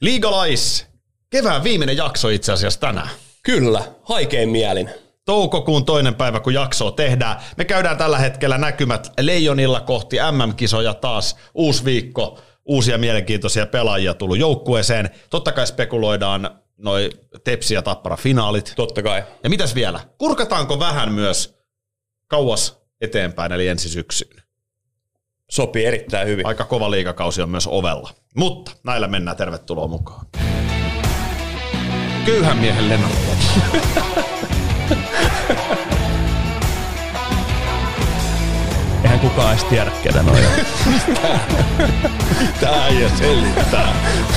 Liigalais! Kevään viimeinen jakso itse asiassa tänään. Kyllä, haikein mielin. Toukokuun toinen päivä, kun jaksoa tehdään. Me käydään tällä hetkellä näkymät Leijonilla kohti MM-kisoja taas. Uusi viikko, uusia mielenkiintoisia pelaajia tullut joukkueeseen. Totta kai spekuloidaan noi Tepsi ja Tappara finaalit. Totta kai. Ja mitäs vielä? Kurkataanko vähän myös kauas eteenpäin, eli ensi syksyyn? Sopii erittäin hyvin. Aika kova liikakausi on myös ovella. Mutta näillä mennään, tervetuloa mukaan. Köyhän miehen Lennart. Eihän kukaan edes tiedä, ketä noi on. Tää ei selittää.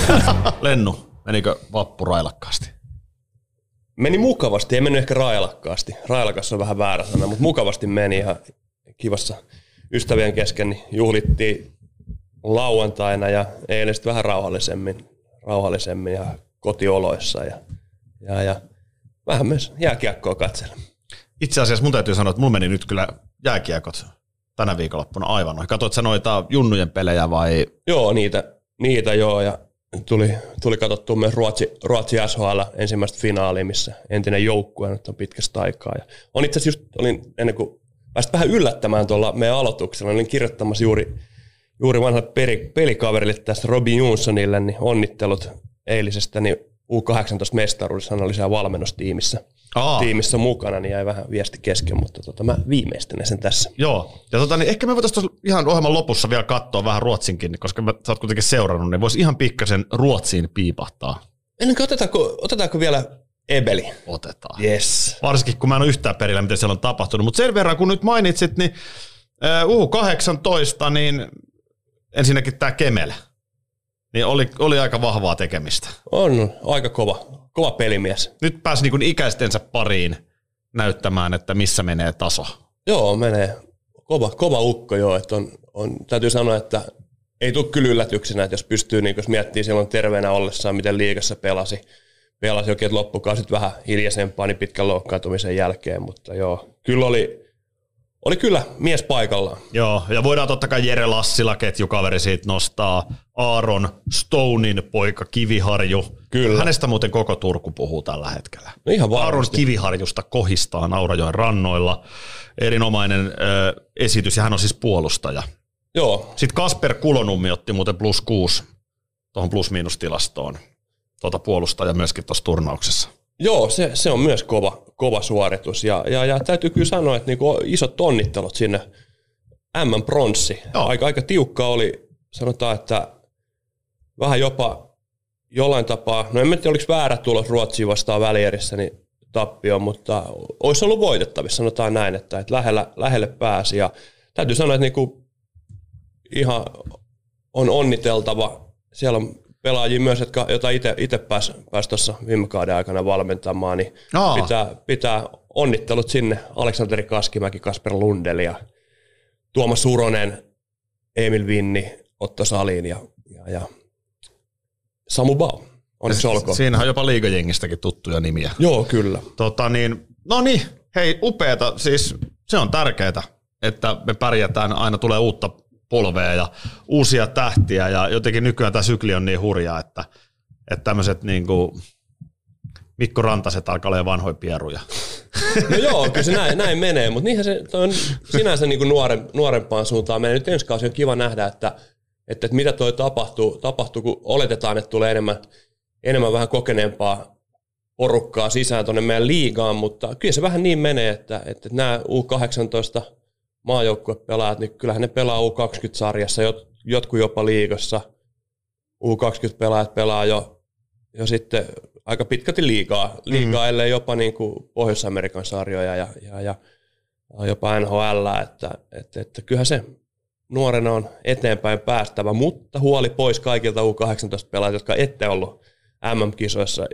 Lennu, menikö vappu railakkaasti? Meni mukavasti, ei mennyt ehkä railakkaasti. Railakas on vähän väärä sana, mutta mukavasti meni ihan kivassa ystävien kesken. Niin juhlittiin lauantaina ja eilen sitten vähän rauhallisemmin, rauhallisemmin ja kotioloissa ja, ja, ja vähän myös jääkiekkoa katsella. Itse asiassa mun täytyy sanoa, että mulla meni nyt kyllä jääkiekot tänä viikonloppuna aivan noin. Katoit sä noita junnujen pelejä vai? Joo, niitä, niitä joo ja tuli, tuli katsottua myös Ruotsi, Ruotsi SHL ensimmäistä finaalia, missä entinen joukkue nyt on pitkästä aikaa. Ja on itse asiassa just, olin ennen kuin pääsit vähän yllättämään tuolla meidän aloituksella, olin kirjoittamassa juuri, juuri vanhalle peli, pelikaverille tästä Robin Johnsonille, niin onnittelut eilisestä, niin U18-mestaruudessa hän oli siellä valmennustiimissä Aa. tiimissä mukana, niin jäi vähän viesti kesken, mutta tota, mä viimeistelen sen tässä. Joo. Ja tota, niin ehkä me voitaisiin ihan ohjelman lopussa vielä katsoa vähän Ruotsinkin, koska mä, sä oot kuitenkin seurannut, niin voisi ihan pikkasen Ruotsiin piipahtaa. Ennen kuin otetaanko, otetaanko vielä Ebeli? Otetaan. Yes. Varsinkin kun mä en ole yhtään perillä, mitä siellä on tapahtunut. Mutta sen verran, kun nyt mainitsit, niin U18, niin ensinnäkin tämä Kemel, niin oli, oli aika vahvaa tekemistä. On aika kova, kova pelimies. Nyt pääsi niin ikäistensä pariin näyttämään, että missä menee taso. Joo, menee. Kova, kova ukko joo. Että on, on, täytyy sanoa, että ei tule kyllä yllätyksenä, että jos pystyy, niin jos miettii silloin terveenä ollessaan, miten liigassa pelasi, pelasi oikein loppukausit vähän hiljaisempaa niin pitkän loukkaantumisen jälkeen, mutta joo, kyllä oli, oli kyllä mies paikallaan. Joo, ja voidaan totta kai Jere Lassila, ketjukaveri siitä nostaa, Aaron Stonein poika Kiviharju. Kyllä. Hänestä muuten koko Turku puhuu tällä hetkellä. No ihan Aaron varmasti. Kiviharjusta kohistaa Naurajoen rannoilla. Erinomainen ö, esitys, ja hän on siis puolustaja. Joo, Sitten Kasper Kulonummi otti muuten plus kuusi tuohon plus-miinus-tilastoon tuota puolustaja myöskin tuossa turnauksessa. Joo, se, se on myös kova, kova suoritus. Ja, ja, ja täytyy kyllä sanoa, että niinku isot onnittelut sinne M-pronssi. Aika, aika tiukka oli, sanotaan, että vähän jopa jollain tapaa, no en tiedä, oliko väärä tulos Ruotsiin vastaan välierissä, niin tappio, mutta olisi ollut voitettavissa, sanotaan näin, että, että lähellä, lähelle pääsi. Ja täytyy sanoa, että niinku ihan on onniteltava. Siellä on pelaajia myös, jotka, joita itse pääsi pääs tuossa viime kauden aikana valmentamaan, niin Aa. pitää, pitää onnittelut sinne Aleksanteri Kaskimäki, Kasper Lundell ja Tuomas Suronen, Emil Vinni, Otto Salin ja, ja, ja Samu Bau. Onneksi olkoon. Siinähän on jopa liigajengistäkin tuttuja nimiä. Joo, kyllä. Tota niin, no niin, hei, upeeta, siis se on tärkeää, että me pärjätään, aina tulee uutta polvea ja uusia tähtiä ja jotenkin nykyään tämä sykli on niin hurjaa, että, että tämmöiset niin kuin Mikko Rantaset alkaa olla vanhoja pieruja. No joo, kyllä se näin, näin menee, mutta niinhän se on sinänsä niin kuin nuoren, nuorempaan suuntaan menee. Nyt ensi kausi on kiva nähdä, että, että, että mitä toi tapahtuu, tapahtuu, kun oletetaan, että tulee enemmän, enemmän vähän kokeneempaa porukkaa sisään tuonne meidän liigaan, mutta kyllä se vähän niin menee, että, että nämä U18 maajoukkuepelaajat, niin kyllähän ne pelaa U20-sarjassa, jot, jotkut jopa liigassa. U20-pelaajat pelaa jo, jo sitten aika pitkälti liigaa, liigaa mm. ellei jopa niin kuin Pohjois-Amerikan sarjoja ja, ja, ja jopa NHL, että, että, että kyllähän se nuorena on eteenpäin päästävä, mutta huoli pois kaikilta U18-pelaajilta, jotka ette ollut MM-kisoissa.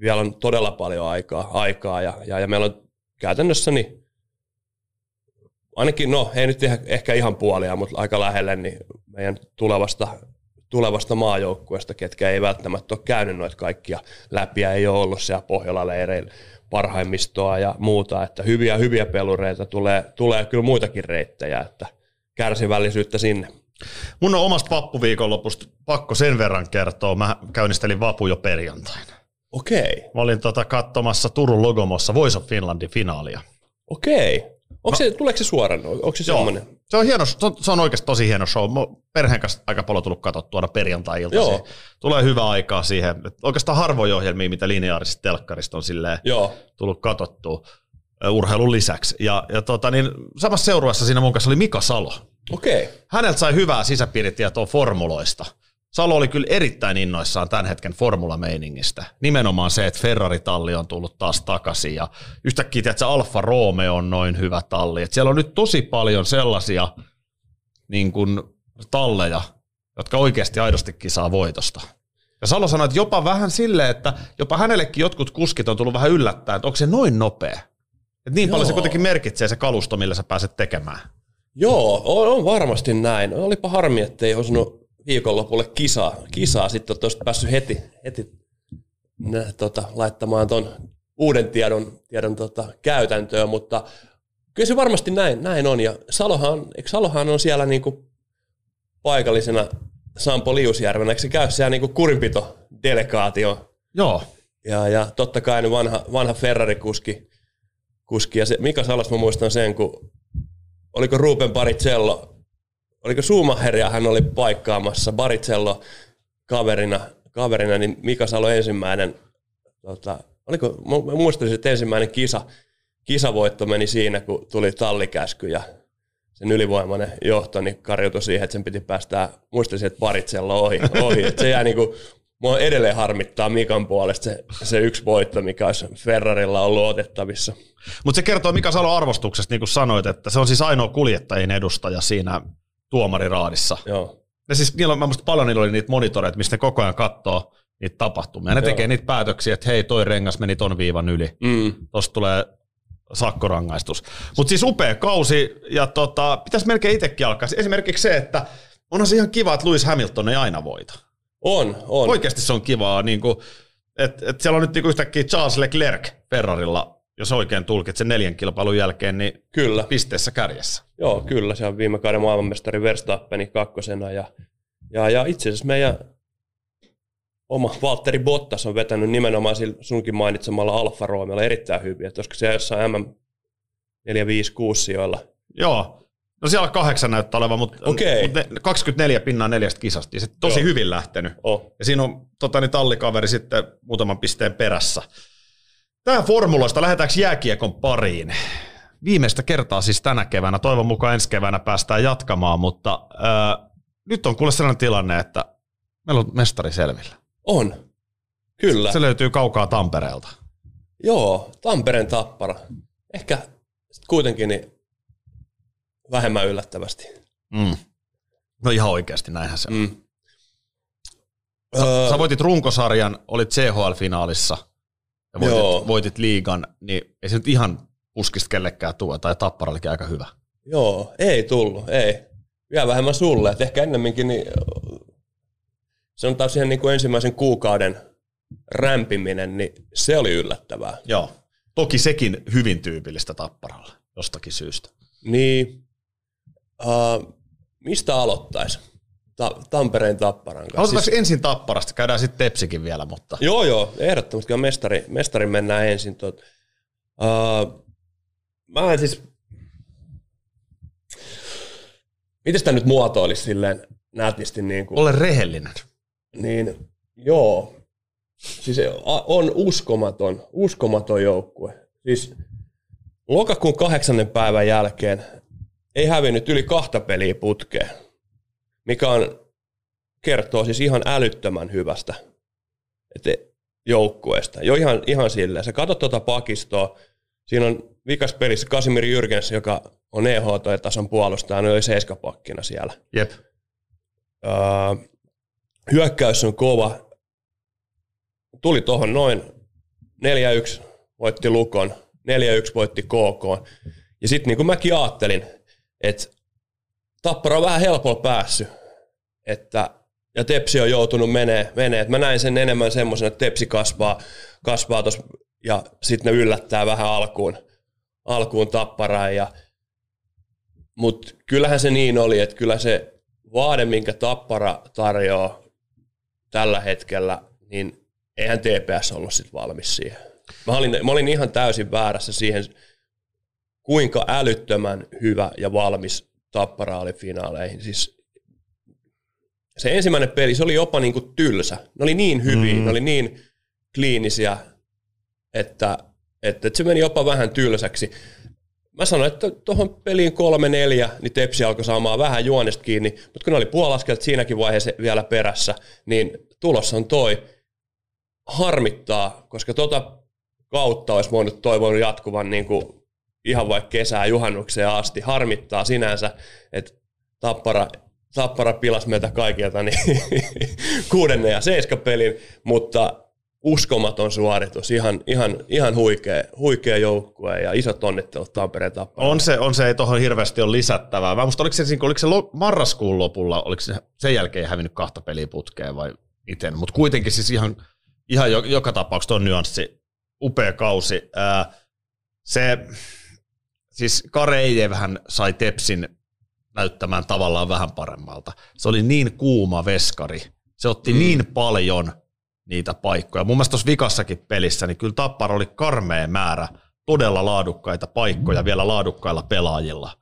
Vielä on todella paljon aikaa, aikaa ja, ja, ja meillä on käytännössä niin ainakin, no ei nyt ehkä- ehkä ihan puolia, mutta aika lähelle niin meidän tulevasta, tulevasta maajoukkueesta, ketkä ei välttämättä ole käynyt noita kaikkia läpi ja ei ole ollut siellä Pohjola-leireillä parhaimmistoa ja muuta, että hyviä hyviä pelureita tulee, tulee kyllä muitakin reittejä, että kärsivällisyyttä sinne. Mun on omasta vappuviikonlopusta pakko sen verran kertoa. Mä käynnistelin vapu jo perjantaina. Okei, Mä olin tota katsomassa Turun Logomossa Voice of Finlandin finaalia. okei. Onko se, tuleeko se suoraan? Onko se semmoinen? Se on, hieno, se on, oikeasti tosi hieno show. Mä perheen kanssa aika paljon tullut katsottua perjantai-iltaisin. Joo. Tulee hyvä aikaa siihen. Et Oikeastaan harvoja ohjelmia, mitä lineaarisesta telkkarista on silleen Joo. tullut katsottua urheilun lisäksi. Ja, ja tota, niin, samassa seuraavassa siinä mun kanssa oli Mika Salo. Okei. Häneltä sai hyvää sisäpiiritietoa formuloista. Salo oli kyllä erittäin innoissaan tämän hetken formulameiningistä. Nimenomaan se, että Ferrari-talli on tullut taas takaisin ja yhtäkkiä tiedät, että Alfa Romeo on noin hyvä talli. Et siellä on nyt tosi paljon sellaisia niin kuin, talleja, jotka oikeasti aidosti kisaa voitosta. Ja Salo sanoi, että jopa vähän silleen, että jopa hänellekin jotkut kuskit on tullut vähän yllättäen, että onko se noin nopea. Et niin paljon se Joo. kuitenkin merkitsee se kalusto, millä sä pääset tekemään. Joo, on, on varmasti näin. Olipa harmi, että ei osunut viikonlopulle kisaa. Kisaa sitten tuosta päässyt heti, heti nä, tota, laittamaan ton uuden tiedon, tiedon tota, käytäntöön, mutta kyllä se varmasti näin, näin on. Ja Salohan, eikö Salohan on siellä niinku paikallisena Sampo Liusjärvenä, eikö se käy siellä niinku kurinpito-delegaatio Joo, ja, ja totta kai nyt vanha, vanha Ferrari-kuski. Kuski. Ja se, Mika Salas mä muistan sen, kun oliko Ruben Baricello, oliko Schumacheria hän oli paikkaamassa Baricello kaverina, kaverina niin Mika Salo ensimmäinen, tota, oliko, mä muistelisin, että ensimmäinen kisa, kisavoitto meni siinä, kun tuli tallikäsky ja sen ylivoimainen johto niin karjutui siihen, että sen piti päästää, muistelisin, että Baricello ohi. ohi. Se jää niin mua edelleen harmittaa Mikan puolesta se, se yksi voitto, mikä olisi Ferrarilla ollut otettavissa. Mutta se kertoo Mika Salo arvostuksesta, niin kuin sanoit, että se on siis ainoa kuljettajien edustaja siinä tuomariraadissa. Joo. Ja siis niillä on, mä muistan paljon niillä oli niitä monitoreita, mistä ne koko ajan katsoo niitä tapahtumia. Ne Joo. tekee niitä päätöksiä, että hei, toi rengas meni ton viivan yli. Mm. Tosta tulee sakkorangaistus. Mutta siis upea kausi, ja tota, pitäisi melkein itsekin alkaa. Esimerkiksi se, että onhan se ihan kiva, että Lewis Hamilton ei aina voita. On, on. Oikeasti se on kivaa, niin kuin, että et siellä on nyt niin yhtäkkiä Charles Leclerc Ferrarilla, jos oikein tulkitsen neljän kilpailun jälkeen, niin Kyllä. pisteessä kärjessä. Joo, kyllä. Se on viime kauden maailmanmestari Verstappeni kakkosena. Ja, ja, ja itse asiassa meidän oma Valtteri Bottas on vetänyt nimenomaan sillä sunkin mainitsemalla Alfa Romeolla erittäin hyvin. Että olisiko se jossain MM 4, 5, 6 sijoilla. Joo. No siellä kahdeksan näyttää olevan, mutta Okei. mut ne 24 pinnaa neljästä kisasta. Ja se tosi Joo. hyvin lähtenyt. Oh. Ja siinä on tota, niin tallikaveri sitten muutaman pisteen perässä. Tähän formuloista lähdetäänkö jääkiekon pariin? Viimeistä kertaa siis tänä keväänä. Toivon mukaan ensi keväänä päästään jatkamaan, mutta äh, nyt on kuule sellainen tilanne, että meillä on mestari selvillä. On. Kyllä. Se löytyy kaukaa Tampereelta. Joo, Tampereen tappara. Ehkä sit kuitenkin niin vähemmän yllättävästi. Mm. No ihan oikeasti, näinhän se on. Mm. Sä, sä voitit runkosarjan, olit CHL-finaalissa ja voitit, Joo. voitit liigan, niin ei se nyt ihan puskista kellekään tuo, tai Tapparallekin aika hyvä. Joo, ei tullut, ei. Vielä vähemmän sulle, että ehkä ennemminkin niin, se on taas ihan niin kuin ensimmäisen kuukauden rämpiminen, niin se oli yllättävää. Joo. Toki sekin hyvin tyypillistä Tapparalle, jostakin syystä. Niin, uh, mistä aloittaisi? Ta- Tampereen Tapparan kanssa. Aloitetaanko Siis, ensin Tapparasta, käydään sitten Tepsikin vielä, mutta joo, joo, ehdottomasti kyllä mestari, mestari mennään ensin. Tot. Uh, mä en siis, miten sitä nyt muotoilisi silleen nätisti niin kuin, ole rehellinen. Niin joo, siis on uskomaton, uskomaton joukkue. Siis lokakuun kahdeksannen päivän jälkeen ei hävinnyt yli kahta peliä putkeen, mikä on, kertoo siis ihan älyttömän hyvästä että joukkueesta. Jo ihan, ihan silleen. Sä katsot tuota pakistoa, siinä on vikas pelissä Kasimir Jyrgens, joka on EHT-tason puolustaja, ne oli seiskapakkina siellä. Jep. Öö, hyökkäys on kova. Tuli tuohon noin 4-1 voitti Lukon, 4-1 voitti KK. Ja sitten niin kuin mäkin ajattelin, että Tappara on vähän helpolla päässyt, että ja Tepsi on joutunut menee, menee. Mä näin sen enemmän semmoisen, että Tepsi kasvaa, kasvaa tos, ja sitten ne yllättää vähän alkuun, alkuun Tapparaan. Ja, mutta kyllähän se niin oli, että kyllä se vaade, minkä Tappara tarjoaa tällä hetkellä, niin eihän TPS ollut sit valmis siihen. Mä olin, mä olin ihan täysin väärässä siihen, kuinka älyttömän hyvä ja valmis Tappara oli finaaleihin. Siis se ensimmäinen peli, se oli jopa niin kuin tylsä. Ne oli niin hyviä, mm. ne oli niin kliinisiä, että, että, että se meni jopa vähän tylsäksi. Mä sanoin, että tuohon peliin kolme neljä, niin Tepsi alkoi saamaan vähän juonesta kiinni, mutta kun ne oli puolaskelta siinäkin vaiheessa vielä perässä, niin tulos on toi. Harmittaa, koska tota kautta olisi voinut toivonut jatkuvan niin kuin ihan vaikka kesää juhannukseen asti. Harmittaa sinänsä, että Tappara, Tappara pilasi meiltä kaikilta niin kuudennen ja seiska pelin, mutta uskomaton suoritus, ihan, ihan, ihan huikea, huikea joukkue ja isot onnittelut Tampereen Tappara. On se, on se, ei tuohon hirveästi ole lisättävää. Mä musta, oliko se, oliko se marraskuun lopulla, oliko se sen jälkeen hävinnyt kahta peliä putkeen vai miten, mutta kuitenkin siis ihan, ihan joka tapauksessa on nyanssi, upea kausi. Ää, se, siis vähän sai Tepsin näyttämään tavallaan vähän paremmalta. Se oli niin kuuma veskari. Se otti mm. niin paljon niitä paikkoja. Mun mielestä tuossa vikassakin pelissä, niin kyllä Tappara oli karmea määrä todella laadukkaita paikkoja vielä laadukkailla pelaajilla.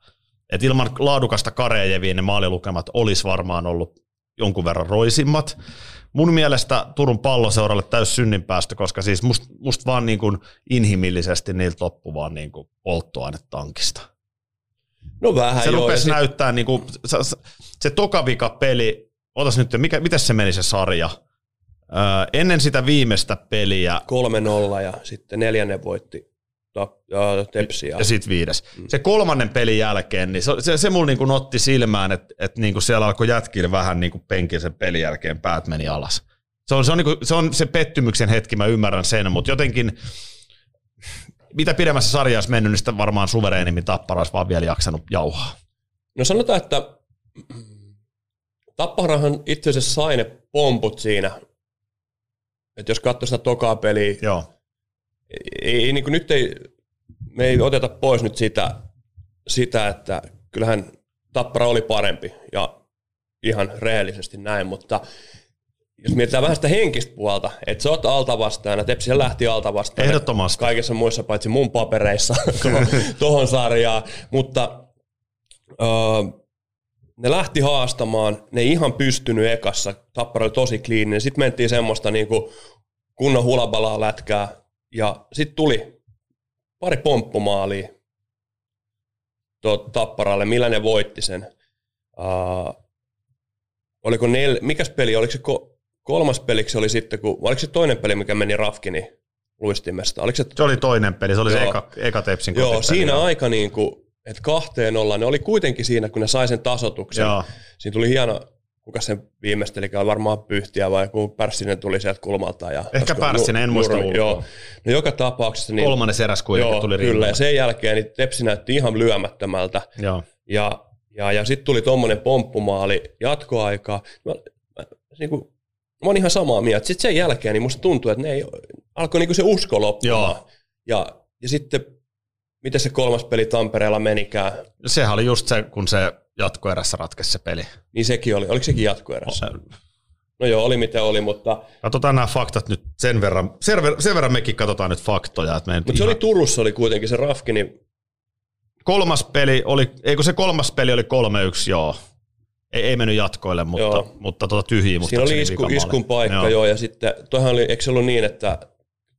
Et ilman laadukasta Karejeviin ne maalilukemat olisi varmaan ollut jonkun verran roisimmat. Mun mielestä Turun palloseuralle täys synninpäästö, koska siis musta must vaan niin kuin inhimillisesti niiltä loppu vaan niin kuin polttoainetankista. No vähän Se joo, rupesi sit... näyttää, niin kuin, se, se tokavika peli, otas nyt, mikä, miten se meni se sarja? Öö, ennen sitä viimeistä peliä. 3-0 ja sitten neljännen voitti Tepsiä. Ja sitten viides. Mm. Se kolmannen pelin jälkeen, niin se, se, se mulla niinku otti silmään, että et niinku siellä alkoi jätkillä vähän niinku penkin sen pelin jälkeen päät meni alas. Se on se, on niinku, se on se pettymyksen hetki, mä ymmärrän sen, mutta jotenkin mitä pidemmässä sarjassa mennyt, niin sitä varmaan suvereenimmin Tappara olisi vaan vielä jaksanut jauhaa. No sanotaan, että Tapparahan itse asiassa sai ne pomput siinä, että jos katsoo sitä tokaa peliä, Joo ei, niin kuin nyt ei, me ei oteta pois nyt sitä, sitä, että kyllähän Tappara oli parempi ja ihan rehellisesti näin, mutta jos mietitään vähän sitä henkistä puolta, että sä oot alta vastaan, ja Tepsi lähti alta vastaan. Ehdottomasti. Kaikessa muissa paitsi mun papereissa tuohon sarjaan, mutta öö, ne lähti haastamaan, ne ei ihan pystynyt ekassa, Tappara oli tosi kliininen, sitten mentiin semmoista niinku kunnon hulabalaa lätkää, ja sitten tuli pari pomppumaalia Tapparalle, millä ne voitti sen. Uh, oliko nel, mikäs peli, oliko se ko, kolmas peliksi oli sitten, kun, oliko se toinen peli, mikä meni Rafkini luistimesta? Oliko se, se oli toinen peli, se oli joo, se eka, eka Tepsin Joo, siinä joo. aika niin kuin, että kahteen ollaan, ne oli kuitenkin siinä, kun ne sai sen tasotuksen. Joo. Siinä tuli hieno, kuka sen viimeisteli, varmaan Pyhtiä vai kun Pärssinen tuli sieltä kulmalta. Ja Ehkä Pärssinen, en muista ulkoa. Joo. No joka tapauksessa. Niin, Kolmannes eräs kuitenkin joo, tuli Kyllä, rinnalle. ja sen jälkeen niin Tepsi näytti ihan lyömättömältä. Joo. Ja, ja, ja sitten tuli tuommoinen pomppumaali jatkoaikaa. Mä, mä, niin kuin, mä oon ihan samaa mieltä. Sitten sen jälkeen niin musta tuntuu, että ne ei, alkoi niin kuin se usko loppumaan. Joo. Ja, ja sitten miten se kolmas peli Tampereella menikään? Sehän oli just se, kun se jatkoerässä ratkesi se peli. Niin sekin oli. Oliko sekin jatkoerässä? No, no joo, oli mitä oli, mutta... Katsotaan nämä faktat nyt sen verran. Sen, ver- sen verran mekin katsotaan nyt faktoja. Että mutta ihan... se oli Turussa oli kuitenkin se Rafkini. Niin- kolmas peli oli, eikö se kolmas peli oli 3-1, joo. Ei, ei mennyt jatkoille, mutta, joo. mutta tuota tyhjiä Siinä oli isku, iskun paikka, joo. joo. ja sitten toihan oli, eikö se ollut niin, että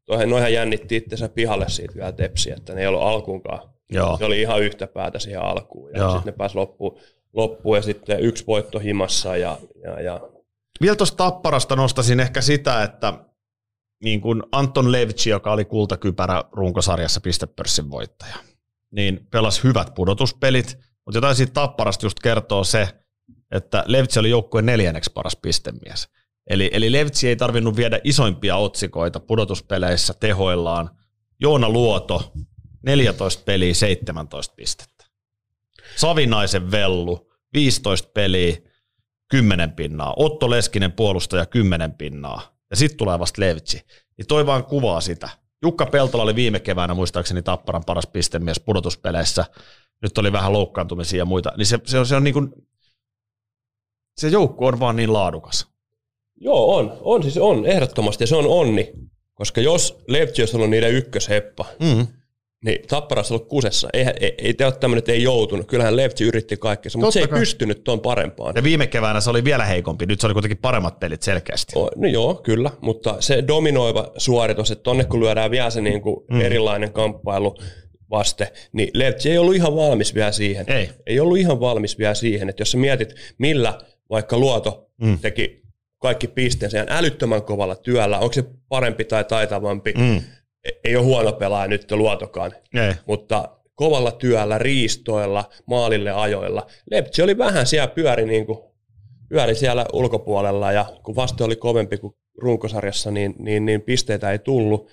toihan, noihän jännitti itsensä pihalle siitä vielä tepsiä, että ne ei ollut alkuunkaan Joo. Se oli ihan yhtä päätä siihen alkuun. Ja sitten ne pääsi loppuun, loppuun ja sitten yksi voitto himassa. Ja, ja, ja. Vielä tuosta Tapparasta nostasin ehkä sitä, että niin kuin Anton Levci, joka oli kultakypärä runkosarjassa pistepörssin voittaja, niin pelasi hyvät pudotuspelit, mutta jotain siitä Tapparasta just kertoo se, että Levci oli joukkueen neljänneksi paras pistemies. Eli, eli Levci ei tarvinnut viedä isoimpia otsikoita pudotuspeleissä tehoillaan. Joona Luoto 14 peliä, 17 pistettä. Savinaisen vellu, 15 peliä, 10 pinnaa. Otto Leskinen puolustaja, 10 pinnaa. Ja sitten tulee vasta Levtsi. Niin toi vaan kuvaa sitä. Jukka Peltola oli viime keväänä muistaakseni Tapparan paras pistemies pudotuspeleissä. Nyt oli vähän loukkaantumisia ja muita. Niin se, se on, se on niin kuin, se joukko on vaan niin laadukas. Joo, on. On siis on, ehdottomasti. Ja se on onni. Koska jos Leipzig olisi ollut niiden ykkösheppa, Mm. Niin Tapparas on ollut kusessa. Ei, ei, ei te ole tämmöinen, ei joutunut. Kyllähän Leipzig yritti kaikkea, mutta se ei kai. pystynyt tuon parempaan. Ja viime keväänä se oli vielä heikompi, nyt se oli kuitenkin paremmat pelit selkeästi. O, no joo, kyllä, mutta se dominoiva suoritus, että tonne kun lyödään vielä se niin kuin mm. erilainen kamppailu vaste, niin Leipzig ei ollut ihan valmis vielä siihen. Ei. Ei ollut ihan valmis vielä siihen, että jos sä mietit, millä vaikka Luoto mm. teki kaikki pisteensä ihan älyttömän kovalla työllä, onko se parempi tai taitavampi, Mm. Ei ole huono pelaaja nyt Luotokaan, Ei. mutta kovalla työllä, riistoilla, maalille ajoilla. Lepsi oli vähän siellä pyöri, niin kuin, pyöri siellä ulkopuolella ja kun vaste oli kovempi kuin runkosarjassa, niin, niin, niin pisteitä ei tullut.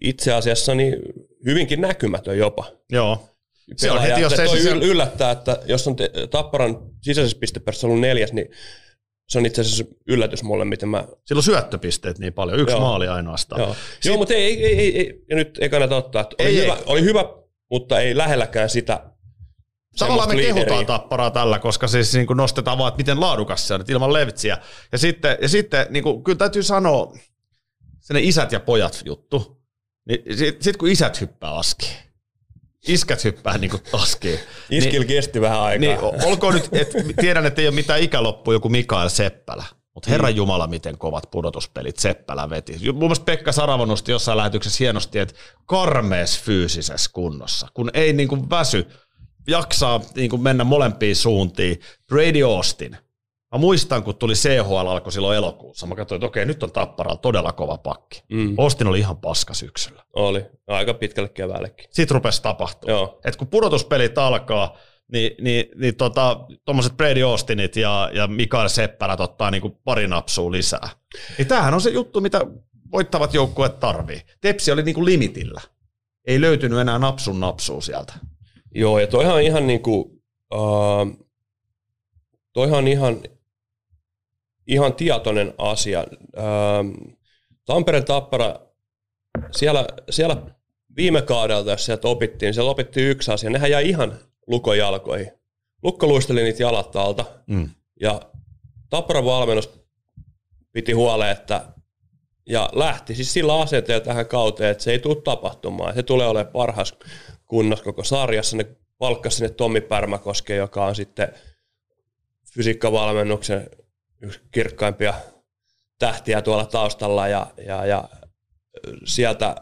Itse asiassa niin hyvinkin näkymätön jopa. Joo. Se on heti, jos se se- yl- yllättää, että jos on te- Tapparan sisäisessä pistepörssissä ollut neljäs, niin se on itse asiassa yllätys mulle, miten mä Silloin syöttöpisteet niin paljon, yksi Joo. maali ainoastaan. Joo, Joo mutta ei, ei, ei, ei, ja nyt ei kannata ottaa. Että oli, Ei, hyvä, ei. oli hyvä, mutta ei lähelläkään sitä Tavallaan me semmoista kehutaan liideriä. tapparaa tällä, koska siis niin kuin nostetaan vaan, että miten laadukas se on, että ilman levtsiä. Ja sitten, ja sitten niin kuin, kyllä täytyy sanoa, se isät ja pojat juttu, niin sitten sit kun isät hyppää askiin, iskät hyppää niin kuin askiin. Iskil niin, kesti vähän aikaa. niin, olkoon nyt, että tiedän, että ei ole mitään ikäloppu joku Mikael Seppälä, mutta herran Mm. jumala, miten kovat pudotuspelit Seppälä veti. Mun mielestä Pekka Saravo nosti jossain lähetyksessä hienosti, että karmees fyysisessä kunnossa, kun ei niin kuin väsy, jaksaa niin kuin mennä molempiin suuntiin. Brady Austin. Mä muistan, kun tuli CHL alkoi silloin elokuussa. Mä katsoin, että okei, nyt on Tapparalla todella kova pakki. Mm. Austin oli ihan paska syksyllä. Oli. Aika pitkälle keväällekin. Sitten rupesi tapahtumaan. Joo. Et kun pudotuspelit alkaa, niin, niin, niin tota, Brady Austinit ja, ja Mikael Seppälät ottaa niin kuin pari napsua lisää. Niin tämähän on se juttu, mitä voittavat joukkueet tarvii. Tepsi oli niin kuin limitillä. Ei löytynyt enää napsun napsua sieltä. Joo, ja toihan ihan niinku, uh, toihan ihan, ihan tietoinen asia. Uh, Tampereen tappara, siellä, siellä viime kaudelta, jos sieltä opittiin, siellä opittiin yksi asia. Nehän jäi ihan lukon jalkoihin. Lukko luisteli niitä jalat alta. Mm. Ja Tapparan valmennus piti huoleen, että ja lähti siis sillä asenteella tähän kauteen, että se ei tule tapahtumaan. Se tulee olemaan parhaassa kunnossa koko sarjassa. Ne palkkasi sinne Tommi Pärmäkoske, joka on sitten fysiikkavalmennuksen yksi kirkkaimpia tähtiä tuolla taustalla ja, ja, ja sieltä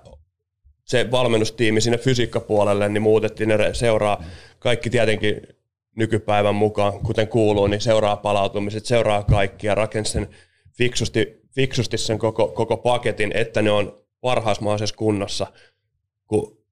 se valmennustiimi sinne fysiikkapuolelle, niin muutettiin ne seuraa kaikki tietenkin nykypäivän mukaan, kuten kuuluu, niin seuraa palautumiset, seuraa kaikkia, rakensi sen fiksusti, fiksusti sen koko, koko paketin, että ne on parhaassa kunnossa, kun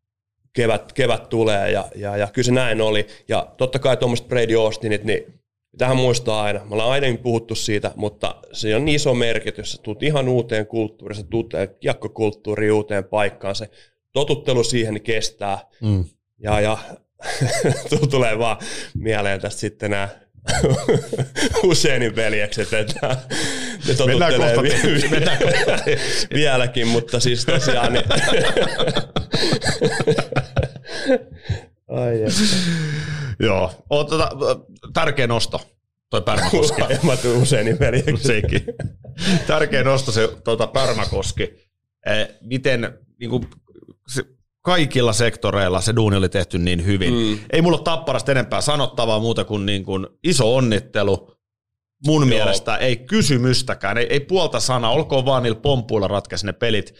kevät, kevät tulee, ja, ja, ja kyllä se näin oli. Ja totta kai tuommoiset Brady Austinit, niin tähän muistaa aina. Me ollaan aina puhuttu siitä, mutta se on niin iso merkitys. Sä tuut ihan uuteen kulttuuriin, sä tuut kiekkokulttuuriin uuteen paikkaan. Se totuttelu siihen niin kestää. Mm. Ja, ja tulee vaan mieleen tästä sitten nämä Useinin veljekset, että ne totuttelee vi- kohta vieläkin, mutta siis tosiaan niin... Ai. Joo, on, tota, tärkeä nosto, toi Pärmäkoski. En mä tuu Useinin veljekset. Sekin. Tärkeä nosto se tuota, Pärmäkoski. Eh, miten niin kuin, se, kaikilla sektoreilla se duuni oli tehty niin hyvin. Mm. Ei mulla ole tapparasta enempää sanottavaa muuta kuin, niin kuin iso onnittelu. Mun Joo. mielestä ei kysymystäkään, ei, ei puolta sanaa, olkoon vaan niillä pompuilla ratkaisi ne pelit.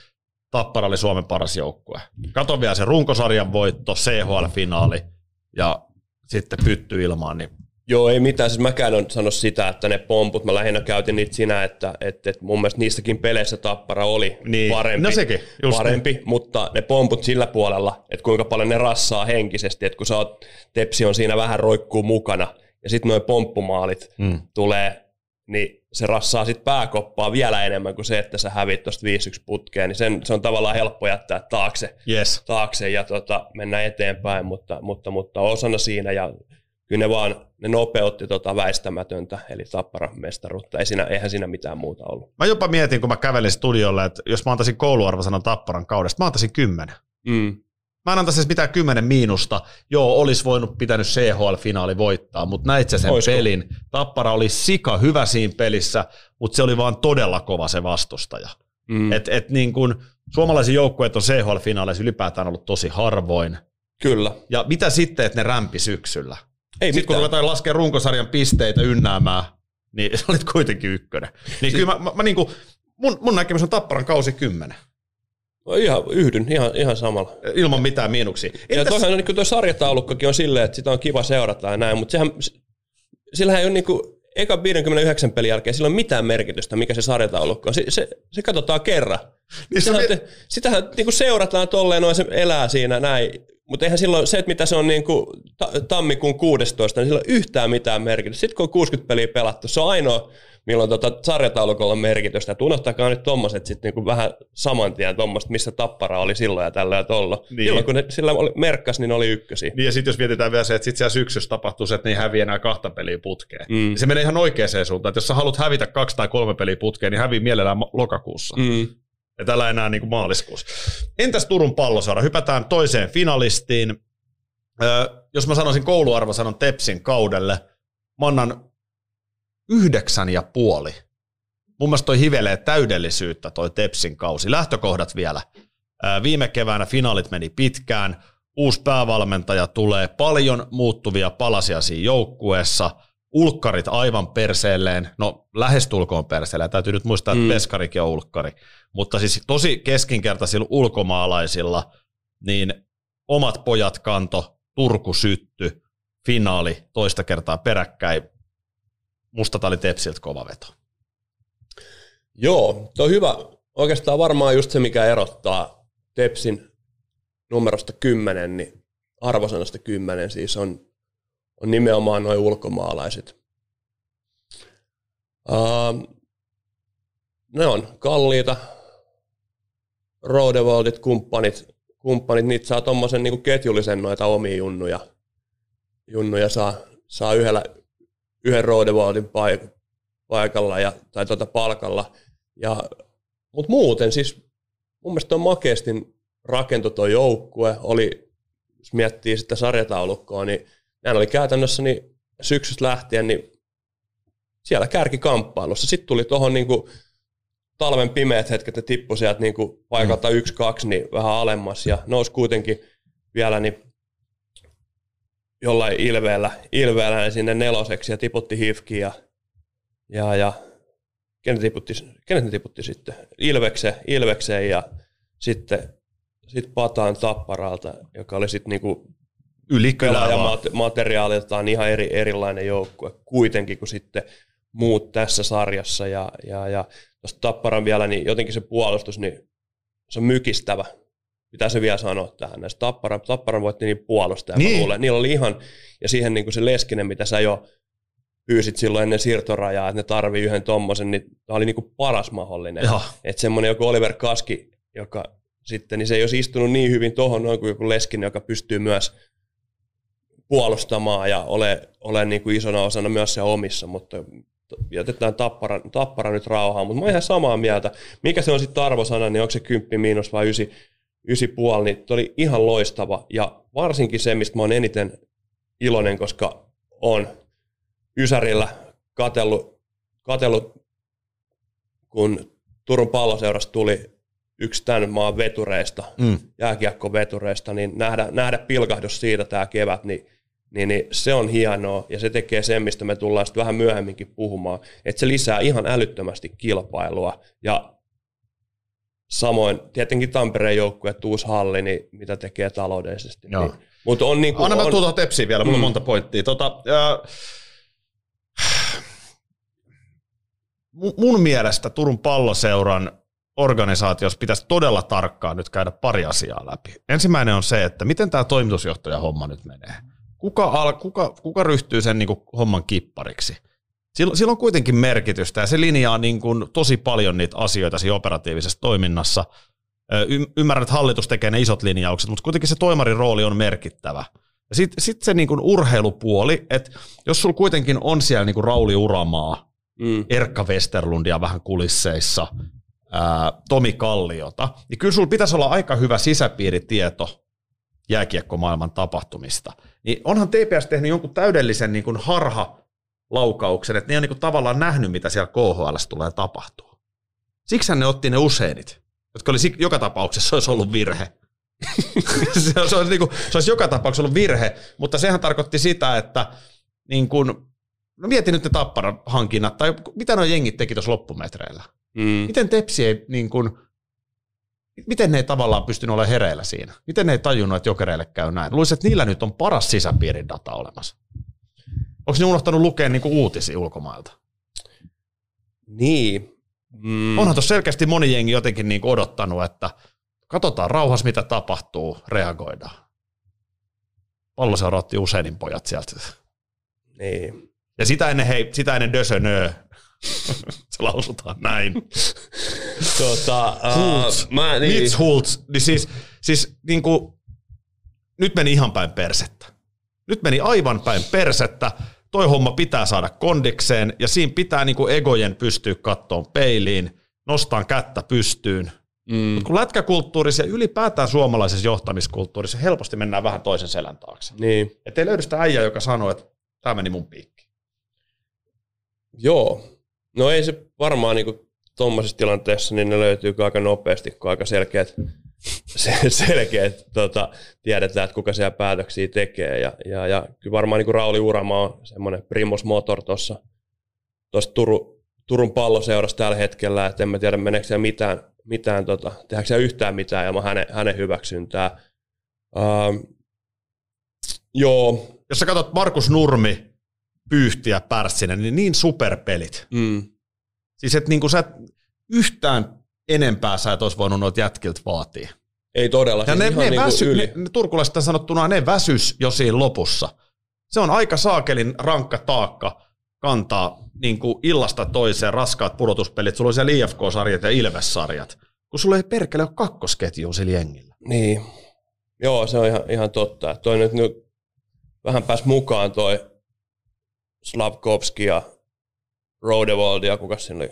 Tappara oli Suomen paras joukkue. Kato vielä se runkosarjan voitto, CHL-finaali ja sitten pytty ilmaan, niin Joo, ei mitään. Siis mäkään on sano sitä, että ne pomput, mä lähinnä käytin niitä sinä, että, että, että mun mielestä niissäkin peleissä Tappara oli Niin. parempi. No sekin, just parempi mutta ne pomput sillä puolella, että kuinka paljon ne rassaa henkisesti, että kun sä oot, Tepsi on siinä vähän roikkuu mukana, ja sitten noin pomppumaalit Mm. tulee, niin se rassaa sitten pääkoppaa vielä enemmän kuin se, että sä hävit tuosta 5-1 putkeen, niin sen, se on tavallaan helppo jättää taakse, yes. taakse ja tota, mennä eteenpäin, mutta, mutta, mutta osana siinä ja kyllä ne vaan ne nopeutti tota väistämätöntä, eli Tapparan mestaruutta. Ei siinä, eihän siinä mitään muuta ollut. Mä jopa mietin, kun mä kävelin studiolle, että jos mä antaisin kouluarvosanan Tapparan kaudesta, mä antaisin kymmenen. Mm. Mä en antaisi edes mitään kymmenen miinusta. Joo, olisi voinut pitänyt CHL-finaali voittaa, mutta näit sä sen Oisko? pelin. Tappara oli sika hyvä siinä pelissä, mutta se oli vaan todella kova se vastustaja. Mm. Et, et niin kun, suomalaisia joukkueet on CHL-finaaleissa ylipäätään ollut tosi harvoin. Kyllä. Ja mitä sitten, että ne rämpi syksyllä? Ei Sitten kun ruvetaan laskea runkosarjan pisteitä ynnäämään, niin sä olit kuitenkin ykkönen. Niin kyllä mä, mä, mä niinku, mun, mun näkemys on Tapparan kausi kymmenen. No Ihan, yhdyn ihan, ihan samalla. Ilman mitään miinuksia. Ja Entäs, toihan on niin tuo sarjataulukkokin on silleen, että sitä on kiva seurata ja näin, mutta sehän, sillähän ei ole niin kuin, eka 59 pelin jälkeen sillä ei ole mitään merkitystä, mikä se sarjataulukko on. Se, se, se katsotaan kerran. niin Sitähän, se, sitähän niin kuin seurataan tolleen, noin se elää siinä näin. Mutta eihän silloin se, että mitä se on niin kuin ta- tammikuun 16, niin sillä ei yhtään mitään merkitystä. Sitten kun on 60 peliä pelattu, se on ainoa, milloin tota sarjataulukolla on merkitystä. Et unohtakaa nyt tommoset sitten niinku vähän saman tien tommoset, missä tappara oli silloin ja tällä ja tolla. Niin. Niin. Silloin kun ne sillä oli, merkkas, niin oli ykkösiä. niin ja sitten jos mietitään vielä se, että sitten siellä syksyssä tapahtuu se, että ne ei häviä enää kahta peliä putkeen. Mm. Mm. Se menee ihan oikeaan suuntaan, että jos sä haluat hävitä kaksi tai kolme peliä putkeen, niin hävii mielellään lokakuussa. Mm. Ja tällä enää niin kuin maaliskuussa. Entäs Turun palloseura? Hypätään toiseen finalistiin. Öö, jos mä sanoisin kouluarvosanon Tepsin kaudelle, mä annan yhdeksän ja puoli. Mun mielestä toi hivelee täydellisyyttä toi Tepsin kausi. Lähtökohdat vielä. Öö, viime keväänä finaalit meni pitkään. Uusi päävalmentaja tulee. Paljon muuttuvia palasia siinä joukkueessa. Ulkkarit aivan perseelleen. No lähestulkoon perseelleen. Täytyy nyt muistaa, että Mm. Peskarikin on ulkkari. Mutta siis tosi keskinkertaisilla ulkomaalaisilla, niin omat pojat kanto, Turku sytty, finaali toista kertaa peräkkäin. Musta oli Tepsiltä kova veto. Joo, tuo on hyvä. Oikeastaan varmaan just se, mikä erottaa Tepsin numerosta 10, niin arvosanasta 10 siis on, on nimenomaan noin ulkomaalaiset. Uh, ne on kalliita. Rodewaldit, kumppanit, kumppanit, niitä saa tommosen niinku ketjullisen noita omia junnuja. Junnuja saa, saa yhdellä, yhden Rodewaldin paik- paikalla ja, tai tuota palkalla. Ja, mutta muuten siis mun mielestä on makeasti rakentu tuo joukkue. Oli, jos miettii sitä sarjataulukkoa, niin nämä oli käytännössä niin syksystä lähtien niin siellä kärkikamppailussa. Sitten tuli tuohon niin talven pimeät hetket, ne tippui sieltä niin paikalta mm. yksi, kaksi, niin vähän alemmas ja nousi kuitenkin vielä niin jollain ilveellä, ilveellä niin sinne neloseksi ja tiputti hifkiin ja, ja, ja kenet, tiputti, kenet ne tiputti sitten? Ilvekse, Ilvekseen ja sitten sit Pataan Tapparalta, joka oli sitten niinku Ylikylä vaan. pelaajamateriaaliltaan ihan eri, erilainen joukkue kuitenkin kuin sitten muut tässä sarjassa. Ja, ja, ja tuosta Tapparan vielä, niin jotenkin se puolustus, niin se on mykistävä. Mitä se vielä sanoa tähän? Näistä Tapparan, Tapparan voitti niin puolustaja. Niin. Niin. Niillä oli ihan, ja siihen niin kuin se Leskinen, mitä sä jo pyysit silloin ennen siirtorajaa, että ne tarvii yhden tommosen, niin tämä oli niin kuin paras mahdollinen. Että semmoinen joku Oliver Kaski, joka sitten, niin se ei olisi istunut niin hyvin tuohon noin kuin joku Leskinen, joka pystyy myös puolustamaan ja ole, ole niin kuin isona osana myös se omissa, mutta jätetään tappara, tappara nyt rauhaan, mutta mä oon ihan samaa mieltä. Mikä se on sitten arvosana, niin onko se 10 miinus vai 9, 9,5, niin toi oli ihan loistava. Ja varsinkin se, mistä mä oon eniten iloinen, koska on Ysärillä katellut, katellut kun Turun palloseurasta tuli yksi tämän maan vetureista, Mm. jääkiekkovetureista, niin nähdä, nähdä pilkahdus siitä tämä kevät, niin, niin, niin se on hienoa ja se tekee sen, mistä me tullaan sitten vähän myöhemminkin puhumaan, että se lisää ihan älyttömästi kilpailua ja samoin tietenkin Tampereen joukkue, uusi halli, niin mitä tekee taloudellisesti. Joo. Niin, mutta on niin kuin, Anna mä on, tuota tepsiä vielä, mulla on Mm. monta pointtia. Tota, mu- mun mielestä Turun palloseuran organisaatiossa pitäisi todella tarkkaan nyt käydä pari asiaa läpi. Ensimmäinen on se, että miten tämä toimitusjohtaja homma nyt menee. Kuka, al, kuka, kuka ryhtyy sen niin kuin, homman kippariksi? Sillä, sillä on kuitenkin merkitystä ja se linjaa niin kuin, tosi paljon niitä asioita siinä operatiivisessa toiminnassa. Ymmärrän, että hallitus tekee ne isot linjaukset, mutta kuitenkin se toimarin rooli on merkittävä. Sitten sit se niin kuin urheilupuoli, että jos sulla kuitenkin on siellä niin kuin Rauli Uramaa, mm, Erkka Westerlundia vähän kulisseissa, ää, Tomi Kalliota, niin kyllä sulla pitäisi olla aika hyvä sisäpiiritieto jääkiekkomaailman tapahtumista. Niin onhan TPS tehnyt jonkun täydellisen niin kuin harha laukauksen, että ne on niin kuin tavallaan nähnyt, mitä siellä KHL tulee tapahtua. Siksi ne otti ne useinit, jotka oli joka tapauksessa olisi ollut virhe. se, olisi, niin kuin, se olisi joka tapauksessa ollut virhe, mutta sehän tarkoitti sitä, että niin kuin, no mieti nyt ne tappara-hankinnat, tai mitä nuo jengit teki tuossa loppumetreillä. Mm. Miten Tepsi ei niin kuin, miten ne ei tavallaan pystynyt olemaan hereillä siinä? Miten ne ei tajunnut, että jokereille käy näin? Luulisin, että niillä nyt on paras sisäpiirin data olemassa. Onko ne unohtanut lukea niinku uutisia ulkomailta? Niin. Mm. Onhan tuossa selkeästi moni jengi jotenkin niinku odottanut, että katsotaan rauhassa, mitä tapahtuu, reagoidaan. Palloseura otti useinin pojat sieltä. Niin. Ja sitä ennen, hei, sitä ennen Dösönö, se lausutaan näin. tota, uh, mä, niin. Mitz Hultz, niin siis, siis niin kuin, nyt meni ihan päin persettä. Nyt meni aivan päin persettä. Toi homma pitää saada kondikseen ja siinä pitää niin kuin egojen pystyä kattoon peiliin, nostaa kättä pystyyn. Mm. Mutta kun lätkäkulttuurissa ja ylipäätään suomalaisessa johtamiskulttuurissa helposti mennään vähän toisen selän taakse. Niin. Että ei löydy sitä äijää, joka sanoo, että tämä meni mun piikki. Joo. No ei se varmaan niin tuommoisessa tilanteessa, niin ne löytyy aika nopeasti, kun aika selkeät selkeät, tota, tiedetään, että kuka siellä päätöksiä tekee. Ja, ja, ja kyllä varmaan niin Rauli Urama on semmoinen primus motor tuossa Turu, Turun palloseurassa tällä hetkellä, että en mä tiedä meneekö siellä mitään, mitään tota, tehdäänkö siellä yhtään mitään ilman hänen, hänen hyväksyntää. Ähm, joo. Jos sä katsot Markus Nurmi, Pyyhtiä, Pärssinen, niin niin superpelit. Mm. Siis että niin kuin sä et yhtään enempää sä et olisi voinut noita jätkiltä vaatia. Ei todella, ja siis ne, ne, niin väsy, yli. ne, ne turkulaisista sanottuna ne väsys jo siinä lopussa. Se on aika saakelin rankka taakka kantaa niin kuin illasta toiseen raskaat pudotuspelit. Sulla on siellä IFK-sarjat ja Ilves-sarjat, kun sulla ei perkele ole kakkosketju sillä jengillä. Niin. Joo, se on ihan, ihan totta. Toi nyt, nyt vähän pääsi mukaan toi Slavkovski ja Rodewald ja kuka siinä oli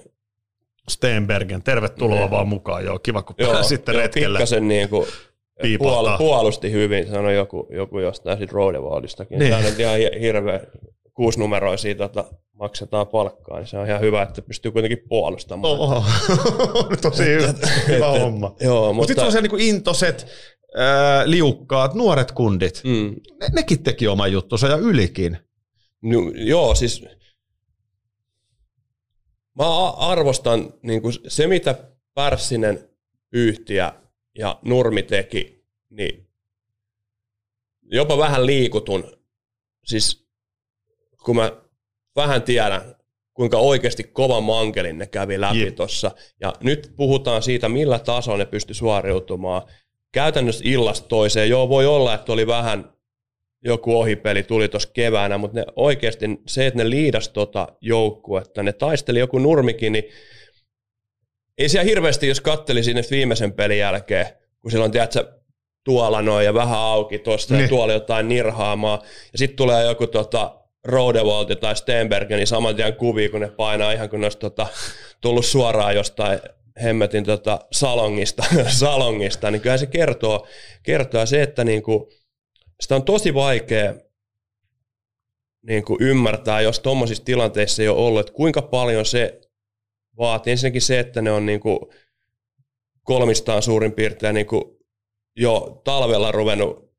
Stenbergen. Tervetuloa mm. vaan mukaan. Joo, kiva kun joo, sitten joo, retkelle. Pikkasen niin kuin puol- puolusti hyvin, sanoi joku, joku jostain siitä Rodewaldistakin. Niin. Tämä on ihan hirveä kuusinumeroisia tota, maksetaan palkkaa, niin se on ihan hyvä, että pystyy kuitenkin puolustamaan. Oho, tosi hyvä, hyvä homma. Joo, mutta sitten on se niin intoset, äh, liukkaat, nuoret kundit. Mm. Ne, nekin teki oman juttunsa ja ylikin. No, joo, siis mä arvostan niin kuin se, mitä Pärssinen, Yhtiä ja Nurmi teki, niin jopa vähän liikutun. Siis kun mä vähän tiedän, kuinka oikeasti kova mankelin ne kävi läpi yep. tuossa. Ja nyt puhutaan siitä, millä tasolla ne pysty suoriutumaan. Käytännössä illasta toiseen, joo voi olla, että oli vähän joku ohipeli tuli tuossa keväänä, mutta ne oikeasti se, että ne liidas tota joukkuetta, ne taisteli joku nurmikin, niin ei siellä hirveästi, jos katteli sinne viimeisen pelin jälkeen, kun silloin, tiedätkö, tuolla noin ja vähän auki tuosta niin. ja tuolla jotain nirhaamaa, ja sitten tulee joku tota, Rodewald tai Stenberg, niin saman tien kuvia, kun ne painaa ihan kun ne olisi tota, tullut suoraan jostain hemmetin tota, salongista, salongista, niin kyllä se kertoo, kertoo se, että niinku, sitä on tosi vaikea niin kuin ymmärtää, jos tuommoisissa tilanteissa ei ole ollut, että kuinka paljon se vaatii. Ensinnäkin se, että ne on niin kuin kolmistaan suurin piirtein niin kuin jo talvella ruvennut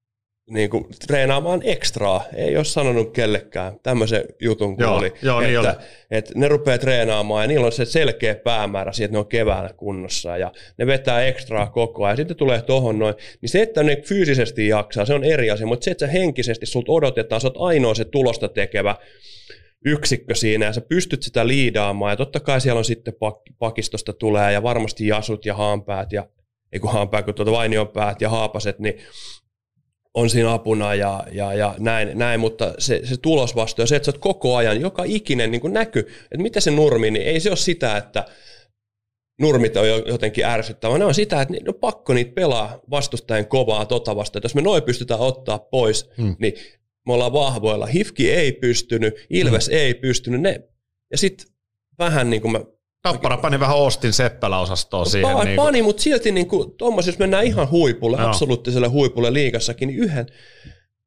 niin kuin, treenaamaan ekstraa. Ei ole sanonut kellekään tämmöisen jutun, kun joo, oli, joo, niin että, oli. että ne rupeaa treenaamaan ja niillä on se selkeä päämäärä siitä, että ne on keväällä kunnossa ja ne vetää ekstraa koko ajan ja sitten tulee tuohon noin. Niin se, että ne fyysisesti jaksaa, se on eri asia, mutta se, että sä henkisesti sulta odotetaan, sä oot ainoa se tulosta tekevä yksikkö siinä ja sä pystyt sitä liidaamaan ja totta kai siellä on sitten pak- pakistosta tulee ja varmasti jasut ja haanpäät ja ei kun haanpäät, kun tuota vainion päät ja haapaset, niin on siinä apuna ja, ja, ja näin, näin, mutta se, se tulosvastu ja se, että sä oot koko ajan, joka ikinen niin näkyy, että mitä se nurmi, niin ei se ole sitä, että nurmit on jotenkin ärsyttävä. Ne on sitä, että no pakko niitä pelaa vastustajan kovaa tota vasta. Että jos me noin pystytään ottaa pois, hmm. niin me ollaan vahvoilla. Hifki ei pystynyt, Ilves hmm. ei pystynyt. Ne, ja sitten vähän niin kuin mä Tappara pani vähän Ostin Seppälä-osastoon siihen. Pa- niin pani, kuin... mutta silti niin kuin, Tuomas, jos mennään ihan huipulle, Joo. absoluuttiselle huipulle liigassakin, niin yhden,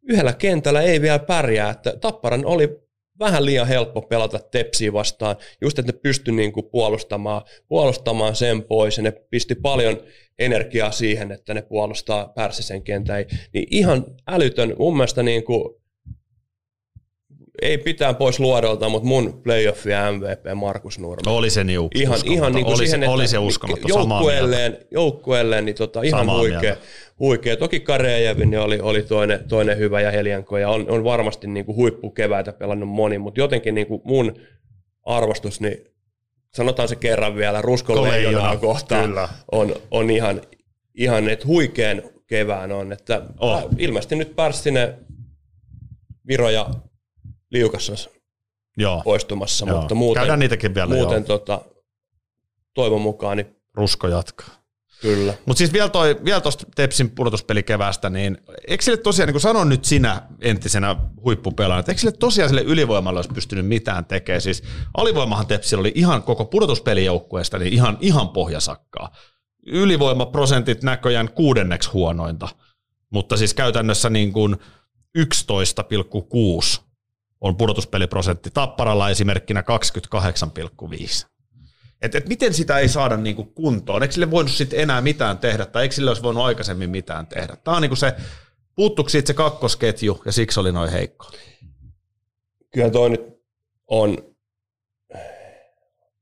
yhdellä kentällä ei vielä pärjää. Että Tapparan oli vähän liian helppo pelata Tepsiä vastaan, just että ne pysty niin kuin puolustamaan, puolustamaan sen pois, ja ne pisti paljon energiaa siihen, että ne puolustaa Pärssisen kentän. Niin ihan älytön, mun mielestä niin kuin, ei pitää pois luodolta, mutta mun playoff ja MVP Markus Nurmi. Oli se niin Ihan, ihan niin kuin oli, siihen, se, oli se uskomaton, mieltä. joukkueelleen, joukkueelleen niin tota, ihan Samaa huikea, mieltä. huikea. Toki Karejevin niin oli, oli toinen, toinen hyvä ja Helianko ja on, on varmasti niin kuin huippukeväitä pelannut moni, mutta jotenkin niin kuin mun arvostus, niin sanotaan se kerran vielä, Ruskon Leijona, leijonaa kohtaan kyllä. on, on ihan, ihan että huikean kevään on. Että Oh. Ilmeisesti nyt Pärssinen, Viro ja Liukas Joo, poistumassa, joo. mutta muuten, Käydään niitäkin vielä. muuten joo. tota, toivon mukaan niin Rusko jatkaa. kyllä. Mutta siis vielä, toi, vielä tuosta Tepsin pudotuspelikevästä, niin eikö sille tosiaan, niin kuin sanon nyt sinä entisenä huippupelaajana, että eikö sille tosiaan sille ylivoimalle olisi pystynyt mitään tekemään? Siis alivoimahan Tepsillä oli ihan koko pudotuspelijoukkueesta niin ihan, ihan pohjasakkaa. Ylivoimaprosentit näköjään kuudenneksi huonointa, mutta siis käytännössä niin kuin 11,6 on pudotuspeliprosentti. Tapparalla esimerkkinä 28,5. Et, et miten sitä ei saada niinku kuntoon? Eikö sille voinut sit enää mitään tehdä, tai eikö sille olisi voinut aikaisemmin mitään tehdä? Tämä on niinku se, puuttuiko siitä se kakkosketju, ja siksi oli noin heikko. Kyllä toi nyt on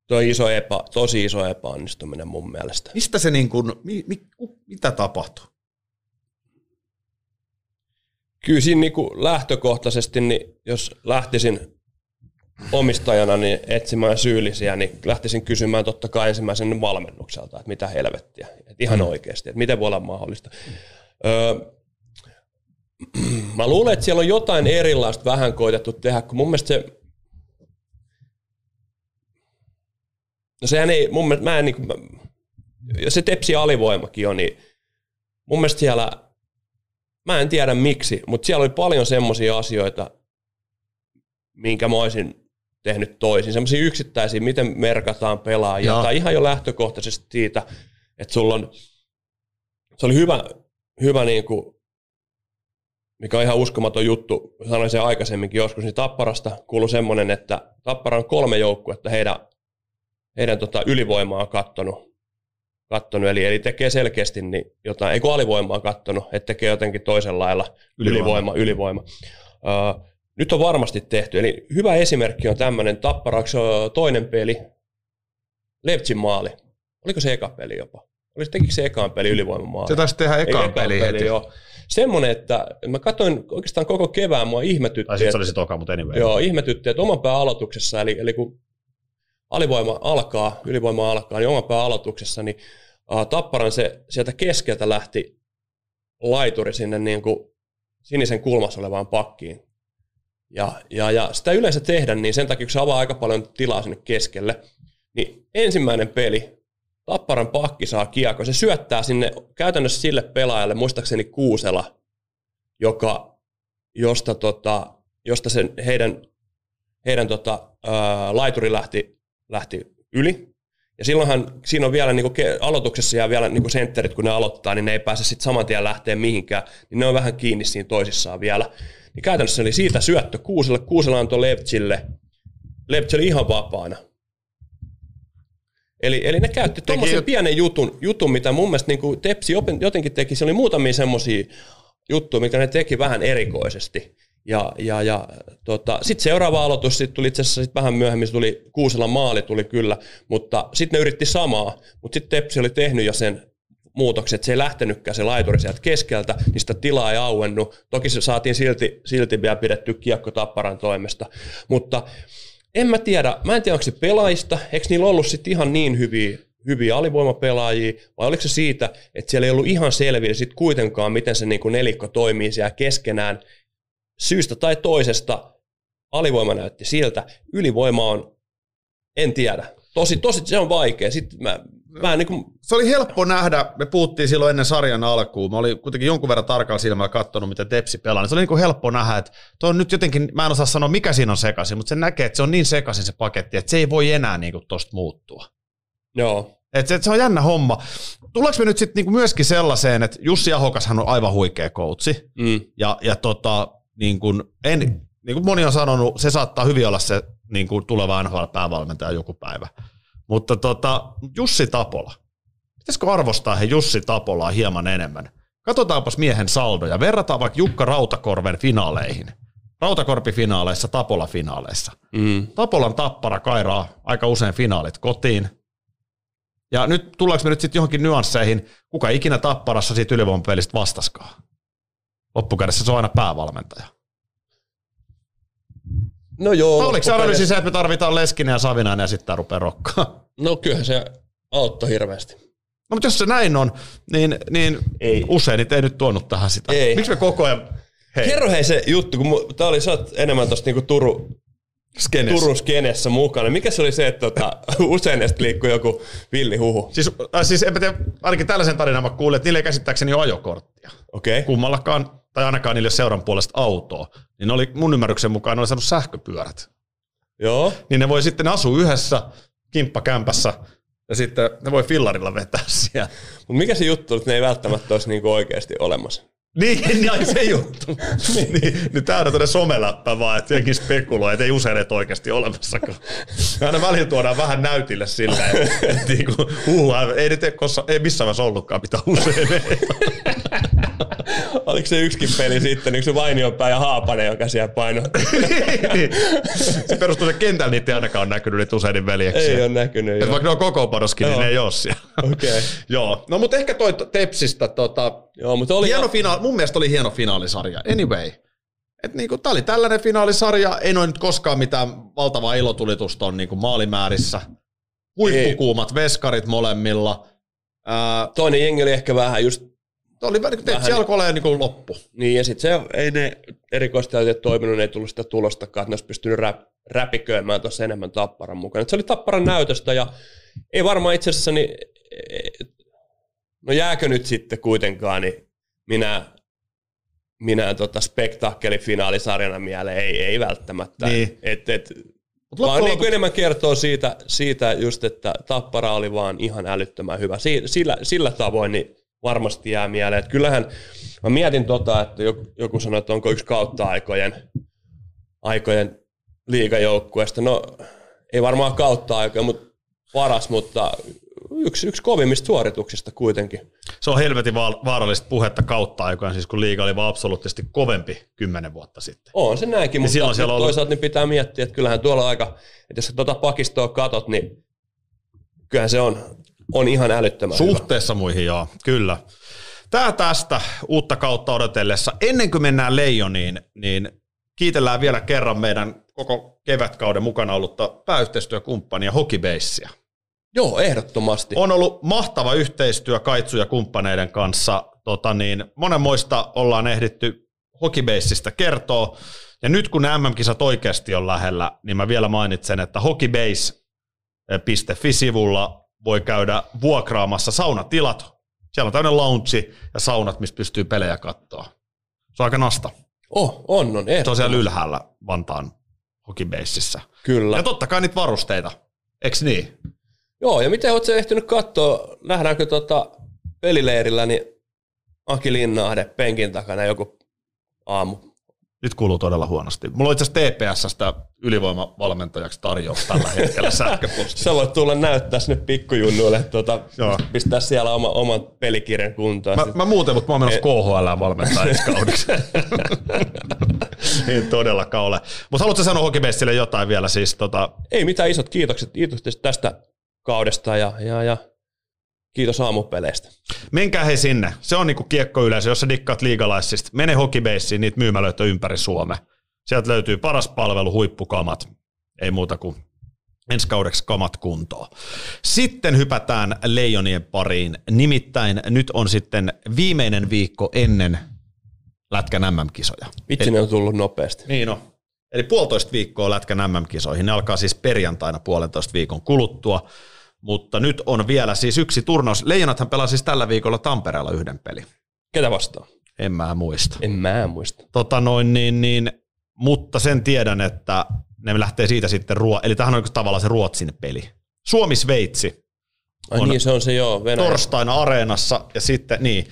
toi iso epä, tosi iso epäonnistuminen mun mielestä. Mistä se niinku, mi, mi, mitä tapahtui? Kyllä siinä niinku lähtökohtaisesti, niin jos lähtisin omistajana niin etsimään syyllisiä, niin lähtisin kysymään totta kai ensimmäisen valmennukselta, että mitä helvettiä, että ihan Mm. oikeasti, että miten voi olla mahdollista. Öö, mä luulen, että siellä on jotain erilaista vähän koitettu tehdä, kun mun mielestä se No sehän ei, mun mielestä, mä en niin kuin, ja se tepsi alivoimakin on, niin mun mielestä siellä, mä en tiedä miksi, mutta siellä oli paljon semmoisia asioita, minkä mä olisin tehnyt toisin. Semmoisia yksittäisiä, miten merkataan pelaajia, Joo. tai ihan jo lähtökohtaisesti siitä, että sulla on, se oli hyvä, hyvä niin kuin, mikä on ihan uskomaton juttu, sanoin sen aikaisemminkin joskus, niin Tapparasta kuului semmoinen, että Tappara on kolme joukkuetta heidän, heidän tota ylivoimaa on kattonut, kattonut eli, eli tekee selkeästi niin jotain, ei kun alivoimaa on kattonut, että tekee jotenkin toisella lailla Ylivoima. ylivoima, ylivoima. Uh, nyt on varmasti tehty, eli hyvä esimerkki on tämmöinen Tapparaksi ö, toinen peli, Lepsin maali. Oliko se eka peli jopa? Oliko tekikö se ekaan peli ylivoimamaali? Se taisi tehdä ekaan ekaan peli heti. joo. Semmoinen, että mä katsoin oikeastaan koko kevään, mua ihmetytti, Tai sitten se oli se toka, mutta anyway. joo, ihmetytti, että oman pään aloituksessa, eli, eli kun alivoima alkaa, ylivoima alkaa, niin oman pään aloituksessa, niin Tapparan se sieltä keskeltä lähti laituri sinne niin kuin sinisen kulmassa olevaan pakkiin. Ja, ja, ja sitä yleensä tehdä, niin sen takia, kun se avaa aika paljon tilaa sinne keskelle, niin ensimmäinen peli, Tapparan pakki saa kiekko, se syöttää sinne käytännössä sille pelaajalle, muistaakseni Kuusela, joka, josta, tota, josta sen heidän, heidän tota, ää, laituri lähti, lähti yli. Ja silloinhan siinä on vielä niin kuin aloituksessa ja vielä niin kuin sentterit, kun ne aloittaa, niin ne ei pääse sitten saman tien lähteä mihinkään, niin ne on vähän kiinni siinä toisissaan vielä. Niin käytännössä oli siitä syöttö Kuuselle, Kuusela antoi Leptsille, Leptsi oli ihan vapaana. Eli, eli ne käytti tuommoisen jot- pienen jutun, jutun, mitä mun mielestä niin kuin Tepsi jotenkin teki. Se oli muutamia semmoisia juttuja, mikä ne teki vähän erikoisesti. Ja, ja, ja tota, sitten seuraava aloitus sit tuli itse asiassa sit vähän myöhemmin, se tuli Kuusela maali tuli kyllä, mutta sitten ne yritti samaa, mutta sitten Tepsi oli tehnyt jo sen muutoksen, että se ei lähtenytkään se laituri sieltä keskeltä, niin sitä tilaa ei auennut. Toki se saatiin silti, silti vielä pidetty kiekko Tapparan toimesta, mutta en mä tiedä, mä en tiedä onko se pelaajista, eikö niillä ollut sitten ihan niin hyviä, hyviä alivoimapelaajia, vai oliko se siitä, että siellä ei ollut ihan selvillä sitten kuitenkaan, miten se niinku nelikko toimii siellä keskenään. Syystä tai toisesta alivoima näytti siltä, ylivoima on, en tiedä. Tosi, tosi se on vaikea. Sitten mä, mä niin kuin, Se oli helppo nähdä, me puhuttiin silloin ennen sarjan alkuun, mä olin kuitenkin jonkun verran tarkalla silmällä katsonut, miten Tepsi pelaa, niin se oli niin kuin helppo nähdä, että tuo on nyt jotenkin, mä en osaa sanoa mikä siinä on sekaisin, mutta se näkee, että se on niin sekaisin se paketti, että se ei voi enää niin kuin tosta muuttua. Joo. Et se, et se on jännä homma. Tuleeko me nyt sitten niinku myöskin sellaiseen, että Jussi Ahokashan on aivan huikea koutsi, Mm. ja, ja tota, niin kuin, en, niin kuin moni on sanonut, se saattaa hyvin olla se niin kuin tuleva NHL-päävalmentaja joku päivä. Mutta tota, Jussi Tapola, pitäisikö arvostaa he Jussi Tapolaa hieman enemmän? Katsotaanpas miehen saldoja. Verrataan vaikka Jukka Rautakorven finaaleihin. Rautakorpi-finaaleissa, Tapola-finaaleissa. Mm. Tapolan tappara kairaa aika usein finaalit kotiin. Ja nyt tullaanko me nyt sitten johonkin nyansseihin, kuka ikinä tapparassa siitä ylivoimapelistä vastaskaan. Loppukädessä se on aina päävalmentaja. No joo. Oh, Oliko se analyysi se, että me tarvitaan Leskinen ja Savinainen ja sitten tämä rupeaa rokkaa? No kyllähän se auttoi hirveästi. No mutta jos se näin on, niin, niin Ei. useinit ei nyt tuonut tähän sitä. Ei. Miksi me koko ajan... Hei, Kerro hei se juttu, kun tää oli, sä oot enemmän tosta niinku Turu, skenessä. Turun skenessä mukana. Mikä se oli se, että tota, usein näistä liikkui joku villi huhu? Siis, äh, siis enpä tiedä, ainakin tällaisen tarinan mä kuulin, että niillä ei käsittääkseni ole ajokorttia. Okei. Okay. kummallakaan, tai ainakaan niille seuran puolesta autoa, niin ne oli mun ymmärryksen mukaan ne oli saanut sähköpyörät. Joo. Niin ne voi sitten asua yhdessä kimppakämpässä ja sitten ne voi fillarilla vetää siellä. Mutta mikä se juttu, että ne ei välttämättä olisi niinku oikeasti olemassa? Niin, niin ai se juttu. niin, niin tää on tämmöinen someläppä vaan, että jenkin spekuloi, että ei usein et oikeasti olemassakaan. Aina välillä tuodaan vähän näytille silleen, että, että niinku, uh, ei, nyt, ei, kossa, ei missään vaiheessa ollutkaan mitä usein ei. Oliko se yksikin peli sitten, se Vainionpää ja Haapanen, joka siellä painoi? niin. Se perustuu se kentällä, niitä ei ainakaan ole näkynyt niitä usein veljeksiä. ei ole näkynyt. Et vaikka ne on koko panoskin, niin ne ei ole siellä. Okei. Okay. Joo, no mutta ehkä toi Tepsistä, tota, Joo, mutta oli... hieno finaali, mun mielestä oli hieno finaalisarja. Anyway, et niinku, tää oli tällainen finaalisarja, ei noin nyt koskaan mitään valtavaa ilotulitusta on niinku maalimäärissä. Huippukuumat veskarit molemmilla. Ää, Toinen jengi oli ehkä vähän just toi oli vähän, Tepsi Vähän- alkoi olla niinku loppu. Niin, ja sitten se ei ne erikoistilanteet toiminut, ne ei tullut sitä tulostakaan, että ne olisi pystynyt rä, räpiköimään tuossa enemmän Tapparan mukaan. Et se oli Tapparan näytöstä, ja ei varmaan itse asiassa, niin, no jääkö nyt sitten kuitenkaan, niin minä, minä tota spektaakkelifinaalisarjana mieleen, ei, ei välttämättä. Niin. Et, et, Mut vaan niin kuin enemmän kertoo siitä, siitä just, että Tappara oli vaan ihan älyttömän hyvä. Si, sillä, sillä tavoin niin varmasti jää mieleen. Et kyllähän mä mietin tota, että joku, joku sanoi, että onko yksi kautta aikojen, aikojen liigajoukkueesta. No ei varmaan kautta aikojen, mutta paras, mutta yksi, yksi kovimmista suorituksista kuitenkin. Se on helvetin va- vaarallista puhetta kautta aikoina, siis kun liiga oli vaan absoluuttisesti kovempi kymmenen vuotta sitten. On se näinkin, mutta silloin siellä on ollut- toisaalta niin pitää miettiä, että kyllähän tuolla aika, että jos sä tuota pakistoa katot, niin kyllähän se on, on ihan älyttömän hyvä. Suhteessa muihin, joo, kyllä. Tää tästä uutta kautta odotellessa. Ennen kuin mennään Leijoniin, niin kiitellään vielä kerran meidän koko kevätkauden mukana ollutta pääyhteistyökumppania Hokibeissia. Joo, ehdottomasti. On ollut mahtava yhteistyö Kaitsu ja kumppaneiden kanssa. Tota niin, monenmoista ollaan ehditty Hokibeissistä kertoa. Ja nyt kun ne MM-kisat oikeasti on lähellä, niin mä vielä mainitsen, että hokibase.fi-sivulla voi käydä vuokraamassa saunatilat. Siellä on tämmöinen lounge ja saunat, missä pystyy pelejä katsoa. Se on aika nasta. Oh, on, on, Se on siellä ylhäällä Vantaan Hokibeisissä. Kyllä. Ja totta kai niitä varusteita. Eks niin? Joo, ja miten oot sä ehtinyt katsoa, nähdäänkö tota pelileirillä, niin Aki Linnahde penkin takana joku aamu. Nyt kuuluu todella huonosti. Mulla on itse asiassa TPSstä ylivoimavalmentajaksi tarjous tällä hetkellä sähköpostissa. Sä voit tulla näyttää sinne pikkujunnuille, Joo. pistää siellä oma, oman pelikirjan kuntoon. Mä, mä muuten, mutta mä oon menossa KHL valmentaa ensi kaudeksi. Ei todellakaan ole. Mutta haluatko sanoa Hokibessille jotain vielä? Siis, tota, Ei mitään isot kiitokset, kiitokset tästä kaudesta ja, ja, ja kiitos aamupeleistä. menkää he sinne. Se on niinku kiekkoyleisö, jos sä dikkaat liigalaisista. Mene Hokibeissiin, niitä myymälöitä ympäri Suomea. Sieltä löytyy paras palvelu, huippukamat. Ei muuta kuin ensi kaudeksi kamat kuntoon. Sitten hypätään Leijonien pariin. Nimittäin nyt on sitten viimeinen viikko ennen Lätkän MM-kisoja. Vitsi, ne on tullut nopeasti. Niin on. Eli puolitoista viikkoa Lätkän MM-kisoihin. Ne alkaa siis perjantaina puolentoista viikon kuluttua. Mutta nyt on vielä siis yksi turnaus. Leijonathan pelaa siis tällä viikolla Tampereella yhden peli. Ketä vastaan? En mä muista. En mä muista. Tota noin, niin, niin, mutta sen tiedän, että ne lähtee siitä sitten ruo... Eli tähän on tavallaan se Ruotsin peli. Suomi-Sveitsi Ai on niin, se on se joo, Venäjä. torstaina areenassa ja sitten niin,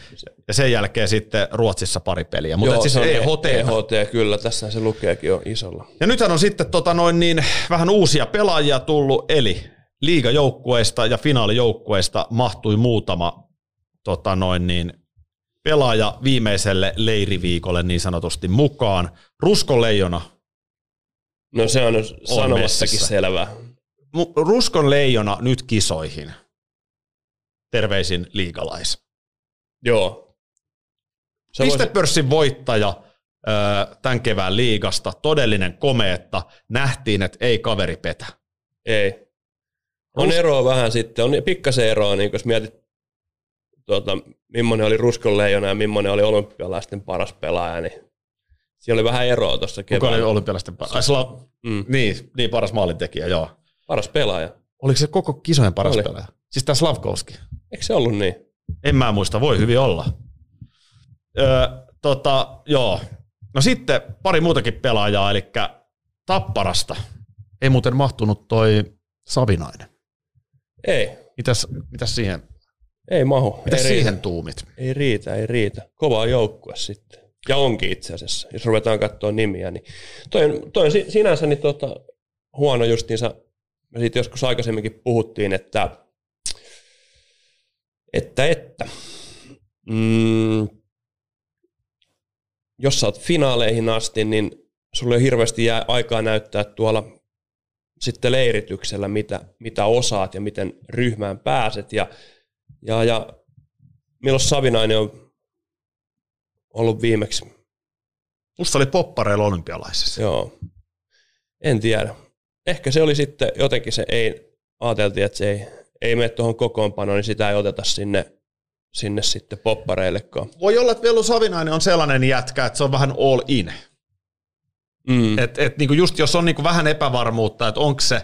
ja sen jälkeen sitten Ruotsissa pari peliä. Mutta Joo, siis se on EHT. EHT, kyllä, tässä se lukeekin jo isolla. Ja nythän on sitten tota noin niin, vähän uusia pelaajia tullut, eli liigajoukkueista ja finaalijoukkueista mahtui muutama tota noin niin, pelaaja viimeiselle leiriviikolle niin sanotusti mukaan. Ruskon leijona, No se on sanomassakin messissä. selvää. Ruskon leijona nyt kisoihin. Terveisin liigalais. Joo. Se voisi, Pistepörssin voittaja öö, tämän kevään liigasta, todellinen komeetta. Nähtiin, että ei kaveri petä. ei. On Rus- eroa vähän sitten, on pikkasen eroa, niin jos mietit, tuota, millainen oli Ruskon leijona ja millainen oli olympialaisten paras pelaaja, niin siellä oli vähän eroa tuossa Kuka oli keväällä. olympialaisten paras? Ai, Sla- Mm, niin, niin, paras maalintekijä, joo. paras pelaaja. Oliko se koko kisojen paras Oli. pelaaja? Siis tämä Slavkovski. Eikö se ollut niin? En mä muista, voi hyvin olla. Öö, tota, joo. No sitten pari muutakin pelaajaa, eli Tapparasta. Ei muuten mahtunut toi Savinainen. Ei, Mitäs, mitäs siihen, ei mahu. mitäs ei siihen riitä. tuumit? Ei riitä, ei riitä. Kova joukkue sitten. Ja onkin itse asiassa, jos ruvetaan katsoa nimiä. Niin toi, on- toi on si- sinänsä niin tota, huono justiinsa. Me siitä joskus aikaisemminkin puhuttiin, että että, että mm, jos sä oot finaaleihin asti, niin sulle ei hirveästi jää aikaa näyttää tuolla sitten leirityksellä, mitä, mitä osaat ja miten ryhmään pääset. Ja, ja, ja milloin Savinainen on ollut viimeksi? Musta oli poppareilla olympialaisissa. Joo. En tiedä. Ehkä se oli sitten jotenkin se ei, ajateltiin, että se ei, ei mene tuohon kokoonpanoon, niin sitä ei oteta sinne, sinne sitten poppareillekaan. Voi olla, että Velu Savinainen on sellainen jätkä, että se on vähän all in. Mm. Et, et niinku just jos on niinku vähän epävarmuutta, että onko se,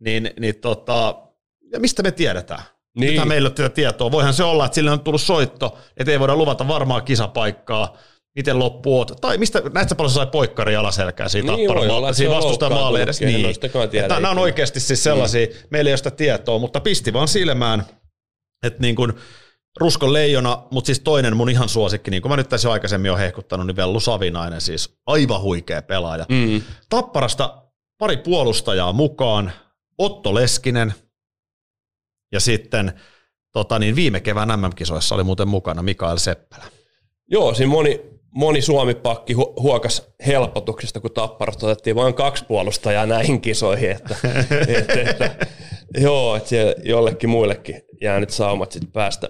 niin, niin tota, ja mistä me tiedetään? Niin. Nythän meillä ei ole tätä tietoa. Voihan se olla, että sille on tullut soitto, että ei voida luvata varmaa kisapaikkaa, miten loppu oot. Tai mistä, näet sä paljon sai poikkari alaselkää siitä Niin, voi olla, siinä on vastustaa maalle edes. en Niin. nämä on oikeasti siis sellaisia, mm. meillä ei ole sitä tietoa, mutta pisti vaan silmään, että niin kuin Ruskon leijona, mutta siis toinen mun ihan suosikki, niin kuin mä nyt tässä jo aikaisemmin olen hehkuttanut, niin Vellu Savinainen, siis aivan huikea pelaaja. Mm. Tapparasta pari puolustajaa mukaan, Otto Leskinen ja sitten tota niin, viime kevään MM-kisoissa oli muuten mukana Mikael Seppälä. Joo, siinä moni, moni Suomi-pakki hu- huokas helpotuksesta, kun Tapparasta otettiin vain kaksi puolustajaa näihin kisoihin. Että, että, että, joo, että siellä jollekin muillekin jää nyt saumat sit päästä,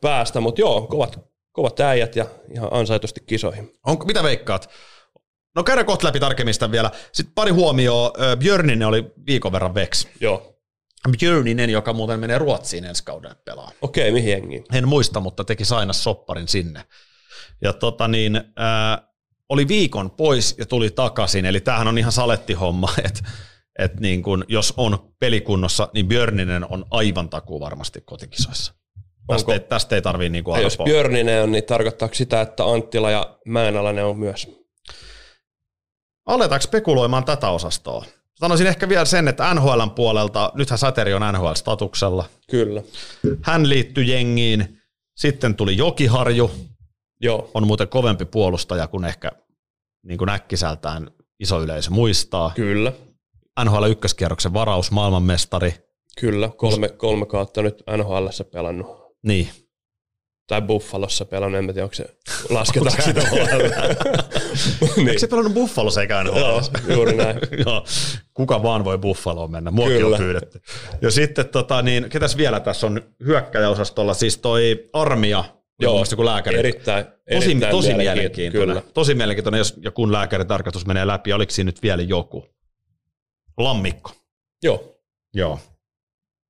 päästä. mutta joo, kovat, kovat äijät ja ihan ansaitusti kisoihin. Onko, mitä veikkaat? No käydään kohta läpi tarkemmin sitä vielä. Sitten pari huomioon. Björninen oli viikon verran veks. Joo, Björninen, joka muuten menee Ruotsiin ensi kauden pelaa. okei, mihin jengiin? En muista, mutta teki saina sopparin sinne. Ja tota niin, ää, oli viikon pois ja tuli takaisin, eli tämähän on ihan salettihomma, että et niin kun, jos on pelikunnossa, niin Björninen on aivan takuu varmasti kotikisoissa. Tästä Onko- ei, tästä ei tarvii niinku jos. Björninen on, niin tarkoittaako sitä, että Anttila ja Mäenalainen on myös? Aletaanko spekuloimaan tätä osastoa? Sanoisin ehkä vielä sen, että NHLn puolelta, nythän Sateri on NHL-statuksella, Kyllä. hän liittyi jengiin, sitten tuli Jokiharju, Joo, on muuten kovempi puolustaja kuin ehkä niin kuin äkkisältään iso yleisö muistaa. kyllä. NHL ykköskierroksen varaus, maailmanmestari. Kyllä, kolme, kolme kautta nyt NHLssä pelannut. Niin. Tai Buffalossa pelannut, en mä tiedä, onko se, lasketaanko sitä niin. Eikö se pelannut Buffalossa eikä NHL? Joo, juuri näin. Joo. Kuka vaan voi Buffaloon mennä, muakin Kyllä. on pyydetty. Ja sitten, tota, niin, ketäs vielä tässä on hyökkäjäosastolla, siis toi Armia, Joo, joku lääkäri. Erittäin, Tosi, erittäin tosi mielenkiintoinen. mielenkiintoinen. Kyllä. Tosi mielenkiintoinen, jos ja kun lääkäritarkastus menee läpi, oliko siinä nyt vielä joku? Lammikko. Joo, Joo.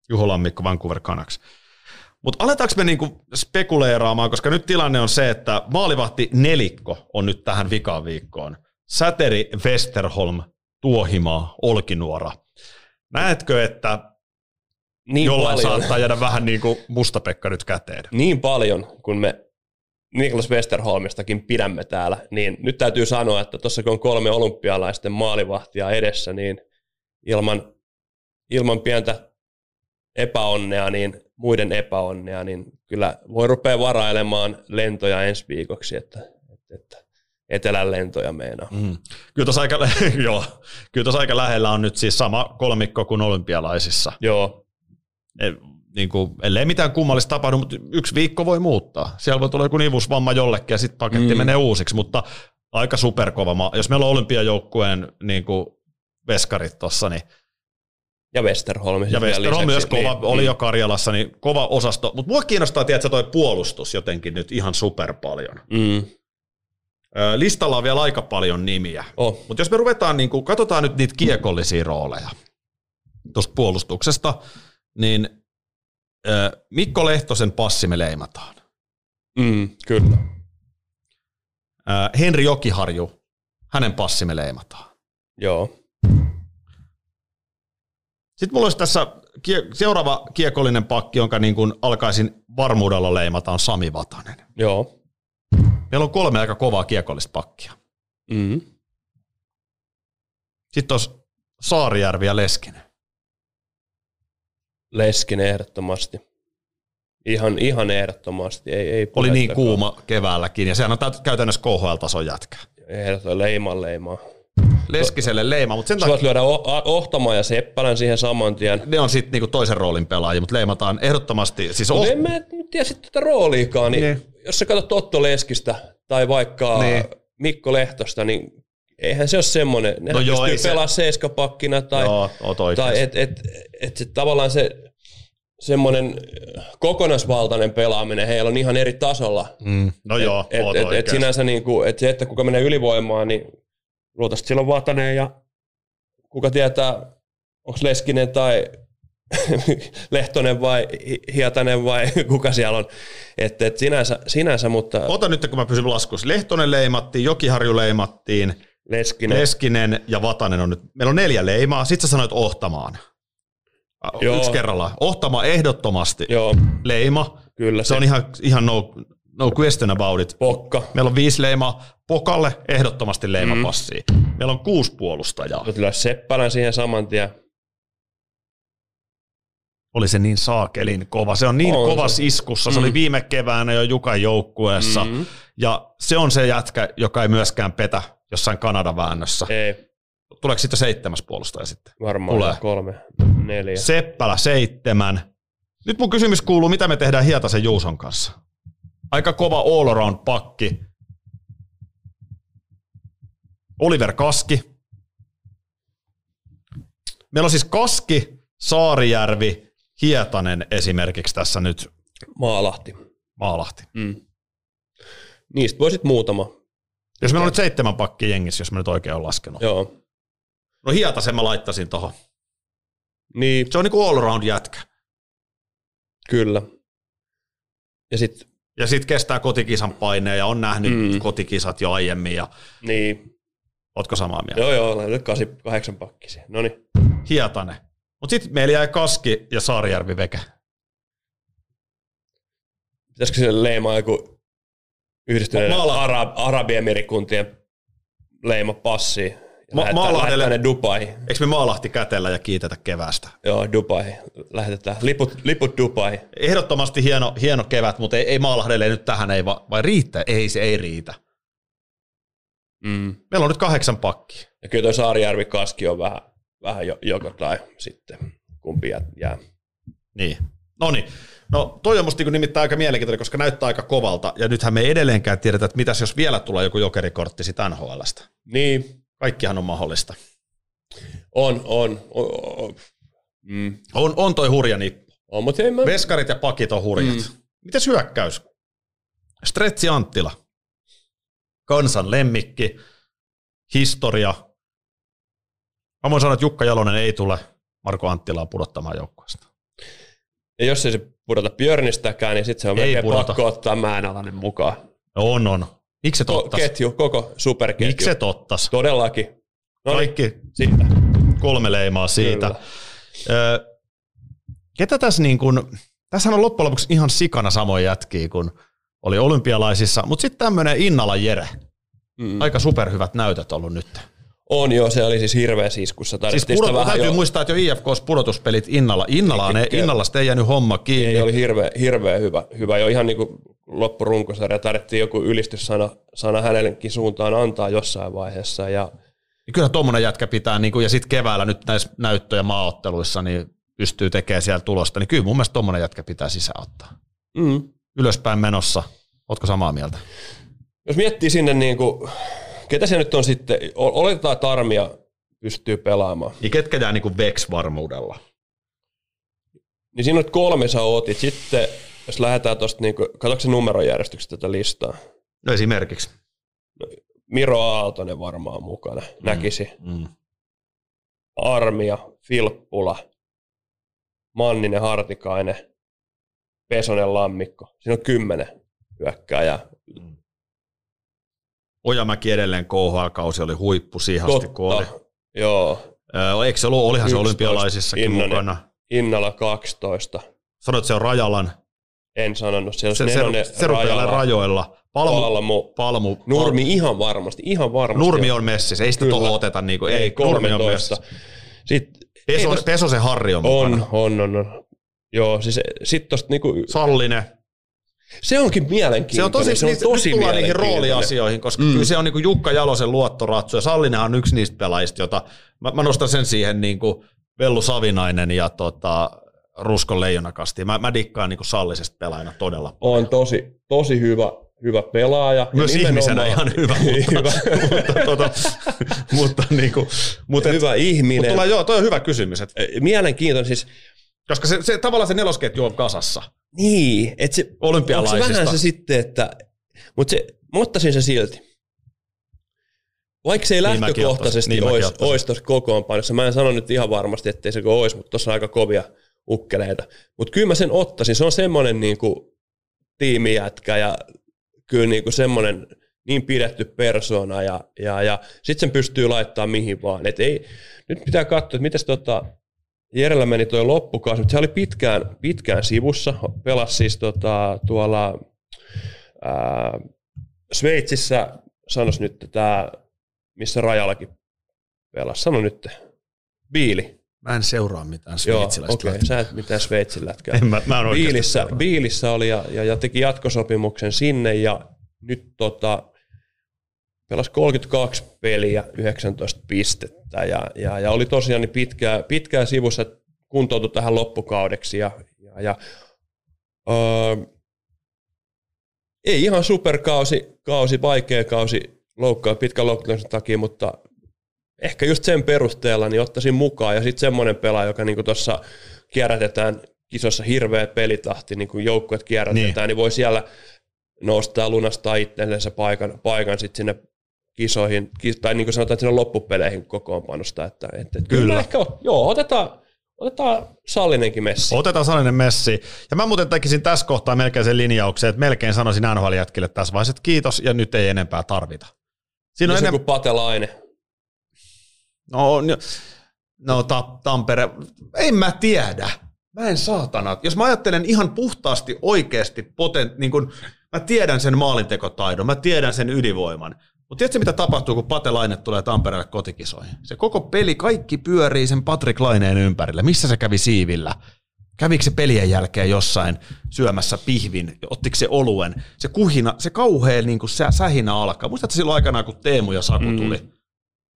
Juho Lammikko, Vancouver Canucks. Mutta aletaanko me niinku spekuleeraamaan, koska nyt tilanne on se, että maalivahti nelikko on nyt tähän vikaan viikkoon. Säteri, Westerholm, Tuohimaa, Olkinuora. Näetkö, että niin jollain paljon, saattaa jäädä vähän niin kuin Mustapekka nyt käteen? niin paljon, kun me Niklas Westerholmistakin pidämme täällä, niin nyt täytyy sanoa, että tuossa kun on kolme olympialaisten maalivahtia edessä, niin ilman, ilman pientä epäonnea, niin muiden epäonnea, niin kyllä voi rupea varailemaan lentoja ensi viikoksi, että, että, etelän lentoja meinaa. Mm. Kyllä tuossa aika, joo, kyllä tuossa aika lähellä on nyt siis sama kolmikko kuin olympialaisissa. Joo. E, niin kuin, ellei mitään kummallista tapahdu, mutta yksi viikko voi muuttaa. Siellä voi tulla joku nivusvamma jollekin ja sitten paketti mm. menee uusiksi, mutta aika superkova. Jos meillä on olympiajoukkueen niin kuin veskarit tuossa, niin ja Westerholm. Ja Westerholm myös kova, niin, oli jo Karjalassa, niin kova osasto. Mutta mua kiinnostaa, tiedätkö, toi puolustus jotenkin nyt ihan super paljon. Mm. Listalla on vielä aika paljon nimiä. Oh. Mutta jos me ruvetaan, niin kun, katsotaan nyt niitä kiekollisia rooleja tuosta puolustuksesta, niin Mikko Lehtosen passi me leimataan. Mm, kyllä. Henri Jokiharju, hänen passi me leimataan. Joo. Sitten mulla olisi tässä seuraava kiekollinen pakki, jonka niin kuin alkaisin varmuudella leimata, on Sami Vatanen. Joo. Meillä on kolme aika kovaa kiekollista pakkia. Mm. Sitten olisi Saarijärvi ja Leskinen. Leskinen ehdottomasti. Ihan, ihan ehdottomasti. Ei, ei Oli niin kuuma keväälläkin, ja sehän on käytännössä KHL-tason jätkä. Ehdottomasti leiman leimaa. Leskiselle leima, mutta sen takia... Voit lyödä Ohtama ja Seppälän siihen saman tien. Ne on sitten niinku toisen roolin pelaajia, mutta leimataan ehdottomasti. Siis oh... En mä tiedä sitten tätä rooliikaan, niin, niin, jos sä katsot Otto Leskistä tai vaikka niin. Mikko Lehtosta, niin eihän se ole semmoinen. Ne no joo, pystyy pelaamaan se... seiskapakkina tai, joo, tai et, et, et, et, tavallaan se semmoinen kokonaisvaltainen pelaaminen heillä on ihan eri tasolla. Mm. No et, joo, et, et, et sinänsä niin kuin, et se, että kuka menee ylivoimaan, niin luultavasti silloin Vatanen ja kuka tietää, onko Leskinen tai Lehtonen vai Hietanen vai kuka siellä on. Et, et sinänsä, sinänsä, mutta... Ota nyt, kun mä pysyn laskussa. Lehtonen leimattiin, Jokiharju leimattiin, Leskinen. Leskinen ja Vatanen on nyt. Meillä on neljä leimaa. Sitten sä sanoit Ohtamaan. Joo. Yksi kerrallaan. Ohtama ehdottomasti. Joo. Leima. Kyllä. Se, se on ihan, ihan no, no question about it. Pokka. Meillä on viisi leimaa. Pokalle ehdottomasti leimapassia. Mm. Meillä on kuusi puolustajaa. Kyllä Seppälän siihen saman tien. Oli se niin saakelin kova. Se on niin on kovas se. iskussa. Se mm. oli viime keväänä jo Jukan joukkueessa. Mm. Ja se on se jätkä, joka ei myöskään petä jossain Kanadan väännössä. Ei. Tuleeko sitten seitsemäs puolustaja sitten? Varmaan Tulee. kolme, neljä. Seppälä seitsemän. Nyt mun kysymys kuuluu, mitä me tehdään Hietasen Juuson kanssa? Aika kova all around pakki. Oliver Kaski. Meillä on siis Kaski, Saarijärvi, Hietanen esimerkiksi tässä nyt. Maalahti. Maalahti. Mm. Niistä voisit muutama. Jos meillä on nyt seitsemän pakki jengissä, jos mä nyt oikein olen laskenut. Joo. No Hietasen mä laittaisin tohon. Niin. Se on niinku all around jätkä. Kyllä. Ja sitten ja sitten kestää kotikisan paineen ja on nähnyt mm. kotikisat jo aiemmin. Ja... Niin. Ootko samaa mieltä? Joo, joo, olen nyt 8 pakkisia. No niin. Hietane. Mutta sitten meillä jäi Kaski ja Saarijärvi veke. Pitäisikö sille leimaa joku yhdistyneen. Arab, Arabiemirikuntien leima passi? Ma- Maalahdelle, Dubai. Eikö me Maalahti kätellä ja kiitetä kevästä? Joo, Dubai. Lähetetään. Liput, liput Dubai. Ehdottomasti hieno, hieno kevät, mutta ei, ei Maalahdelle nyt tähän, ei va, vai riittää? Ei, se ei riitä. Mm. Meillä on nyt kahdeksan pakkia. Ja kyllä tuo Saarijärvi Kaski on vähän, vähän joko tai sitten kumpi jää. Niin. No niin. No toi on musta niin nimittäin aika mielenkiintoinen, koska näyttää aika kovalta. Ja nythän me ei edelleenkään tiedetä, että mitäs jos vielä tulee joku jokerikortti sitä NHLstä. Niin. Kaikkihan on mahdollista. On, on. on, on. Mm. on, on toi hurja nippu. On, mutta mä... Veskarit ja pakit on hurjat. Mm. Mites hyökkäys? Stretsi Anttila. Kansan lemmikki. Historia. Mä voin sanoa, että Jukka Jalonen ei tule Marko Anttilaa pudottamaan joukkueesta. Ja jos ei se pudota Björnistäkään, niin sitten se on ei pakko ottaa Mäenalainen mukaan. On, on. Miksi se tottas? Ketju, koko superketju. Miksi se tottas? Todellakin. No Kaikki siitä. kolme leimaa siitä. Ö, ketä tässä niin kuin, tässä on loppujen lopuksi ihan sikana samoja jätkiä kuin oli olympialaisissa, mutta sitten tämmöinen Innala Jere. Mm. Aika superhyvät näytöt ollut nyt. On joo, se oli siis hirveä siskussa. Siis pudot, vähän täytyy jo... muistaa, että jo IFKs pudotuspelit Innalla. Innalla ei, Innallasta ei jäänyt homma kiinni. Ei, oli hirveä, hirveä hyvä, hyvä. Jo ihan niin kuin loppurunkosarja tarvittiin joku ylistyssana sana hänellekin suuntaan antaa jossain vaiheessa. Ja... Ja kyllä tuommoinen jätkä pitää, niin kuin, ja sitten keväällä nyt näissä näyttö- ja maaotteluissa, niin pystyy tekemään siellä tulosta, niin kyllä mun mielestä tuommoinen jätkä pitää sisäottaa. Mm. Ylöspäin menossa. Ootko samaa mieltä? Jos miettii sinne, niin kuin, ketä se nyt on sitten, oletetaan, että armia pystyy pelaamaan. Niin ketkä jää niin Vex-varmuudella? Niin siinä on kolme sä ootit. Sitten jos lähdetään tuosta, niin se numerojärjestyksestä tätä listaa? No esimerkiksi. No, Miro Aaltonen varmaan mukana, mm. näkisi. Mm. Armia, Filppula, Manninen, Hartikainen, Pesonen, Lammikko. Siinä on kymmenen hyökkääjää. Mm. Ojamäki edelleen KHL-kausi oli huippu siihen asti, kun oli. Joo. Eikö se ollut, olihan se olympialaisissakin Innanen, mukana. Innalla 12. Sanoit, se on Rajalan. En sanonut, se on se, se, se Rajala. rajoilla. Palmu, Palmu, Palmu, Nurmi Palmu. ihan varmasti, ihan varmasti. Nurmi on messissä, ei sitä tuohon oteta. Niin kuin, ei, ei 13. Nurmi on messissä. Sitten, Peso, tosta, Pesosen Harri on, on mukana. On, on, on. Joo, siis sitten tosta niinku... Sallinen. Se onkin mielenkiintoinen. Se on tosi, se on niin, tosi nyt niihin rooliasioihin, koska mm. kyllä se on niin kuin Jukka Jalosen luottoratsu, ja Sallinen on yksi niistä pelaajista, jota mä, mä nostan sen siihen niin kuin Vellu Savinainen ja tota, Ruskon leijonakasti. Mä, mä dikkaan niin kuin Sallisesta pelaajana todella paljon. On tosi, tosi hyvä, hyvä pelaaja. Myös ihmisenä ihan hyvä, mutta, hyvä. mutta, tuota, mutta, niin kuin, mutta hyvä et, ihminen. Mutta tulla, joo, toi on hyvä kysymys. Et, Mielenkiintoinen siis. Koska se, se, tavallaan se nelosketju on kasassa. Niin, että se, olympialaisista. Onko se vähän se sitten, että, mutta se, mä ottaisin se silti. Vaikka se ei niin lähtökohtaisesti niin olisi, olisi tuossa kokoonpanossa, mä en sano nyt ihan varmasti, ettei se olisi, mutta tuossa on aika kovia ukkeleita. Mutta kyllä mä sen ottaisin, se on semmoinen niin kuin tiimijätkä ja kyllä niin kuin semmoinen niin pidetty persona ja, ja, ja sitten sen pystyy laittaa mihin vaan. Et ei, nyt pitää katsoa, että miten tota, Jerellä meni tuo loppukausi, mutta se oli pitkään, pitkään sivussa. Pelasi siis tota, tuolla ää, Sveitsissä, sanos nyt tämä, missä Rajallakin pelasi. Sano nyt, Biili. Mä en seuraa mitään sveitsiläistä Joo, okei, okay. sä et mitään sveitsilätkää. En mä, mä en Biilissä, Biilissä oli ja, ja, ja, teki jatkosopimuksen sinne ja nyt tota, pelasi 32 peliä, 19 pistettä ja, ja, ja oli tosiaan niin pitkää, pitkää sivussa, kuntoutui tähän loppukaudeksi ja, ja, ja öö, ei ihan superkausi, kausi, vaikea kausi loukkaa pitkän loukkauksen takia, mutta ehkä just sen perusteella niin ottaisin mukaan ja sitten semmoinen pelaaja, joka niin tuossa kierrätetään kisossa hirveä pelitahti, niin kuin joukkueet kierrätetään, niin. niin voi siellä nostaa lunastaa itsellensä paikan, paikan sitten sinne kisoihin, tai niin kuin sanotaan, että sinne loppupeleihin kokoonpanosta. Että, että, että kyllä. Ehkä, joo, otetaan, otetaan Sallinenkin messi. Otetaan Sallinen messi. Ja mä muuten tekisin tässä kohtaa melkein sen linjauksen, että melkein sanoisin NHL-jätkille tässä vaiheessa, että kiitos ja nyt ei enempää tarvita. Siinä on enem... kuin Patelainen. No, no ta, Tampere, en mä tiedä. Mä en saatana. Jos mä ajattelen ihan puhtaasti oikeasti potent, niin kun, mä tiedän sen maalintekotaidon, mä tiedän sen ydinvoiman. Mutta tiedätkö, mitä tapahtuu, kun Pate Laine tulee Tampereelle kotikisoihin? Se koko peli, kaikki pyörii sen Patrick Laineen ympärillä. Missä se kävi siivillä? Kävikö se pelien jälkeen jossain syömässä pihvin? Ottiko se oluen? Se kuhina, se kauhea niin kuin sähinä alkaa. Muistatko silloin aikanaan, kun Teemu ja Saku tuli? Mm.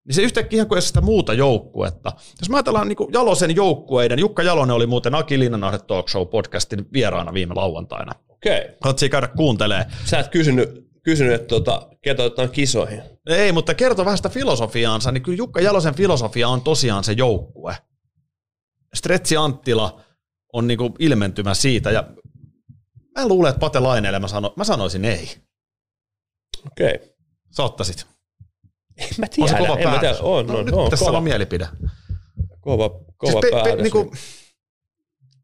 Niin se yhtäkkiä ihan kuin sitä muuta joukkuetta. Jos mä ajatellaan niin Jalosen joukkueiden, Jukka Jalonen oli muuten Aki Linnanahde Talk Show podcastin vieraana viime lauantaina. Okei. Okay. Haluatko käydä kuuntelee. Sä et kysynyt kysynyt, että tuota, ketä otetaan kisoihin. Ei, mutta kertoo vähän sitä filosofiaansa, niin kyllä Jukka Jalosen filosofia on tosiaan se joukkue. Stretsi Anttila on niinku ilmentymä siitä, ja mä luulen, että Pate Laineelle mä, sano, mä sanoisin ei. Okei. Okay. Sä ottaisit. En mä tiedä. On se kova en päätös. Tiedä. On, no, on, nyt on, tässä kova. on mielipide. Kova, kova siis pe, pe, niinku,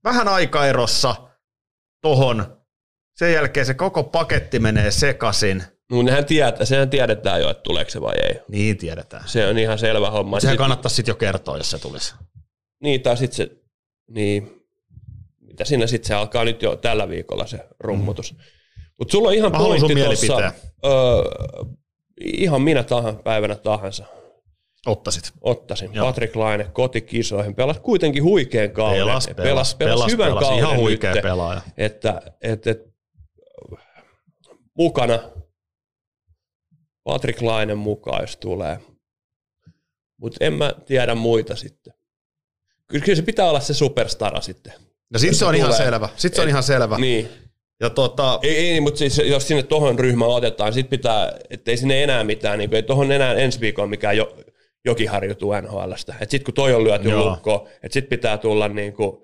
vähän aikaerossa tohon sen jälkeen se koko paketti menee sekasin. Mutta nehän tietää, sehän tiedetään jo, että tuleeko se vai ei. Niin tiedetään. Se on ihan selvä homma. Sehän sit... kannattaisi sitten jo kertoa, jos se tulisi. Niin, tai sitten se, niin, mitä siinä sitten se alkaa nyt jo tällä viikolla se rummutus. Mm. Mutta sulla on ihan Mä pointti tuossa, öö, ihan minä tahan päivänä tahansa. Ottaisit. Ottaisin. Joo. Patrick Laine kotikisoihin. Pelas kuitenkin huikean kauden. Pelas, pelas, pelas, pelas, hyvän pelas. kauden Ihan huikea nyt, pelaaja. Että, että, että mukana Patrick Laine mukaan, jos tulee. Mutta en mä tiedä muita sitten. Kyllä, se pitää olla se superstara sitten. No sit se on ihan selvä. Sit se on Et- ihan selvä. Niin. Ja tota, Ei, ei mutta siis jos sinne tohon ryhmään otetaan, sit pitää, ettei sinne enää mitään, niin kuin, ei tohon enää ensi viikolla mikään jo, jokin harjoituu NHLstä. Et sit kun toi on lyöty Joo. lukkoon, että sit pitää tulla niin kuin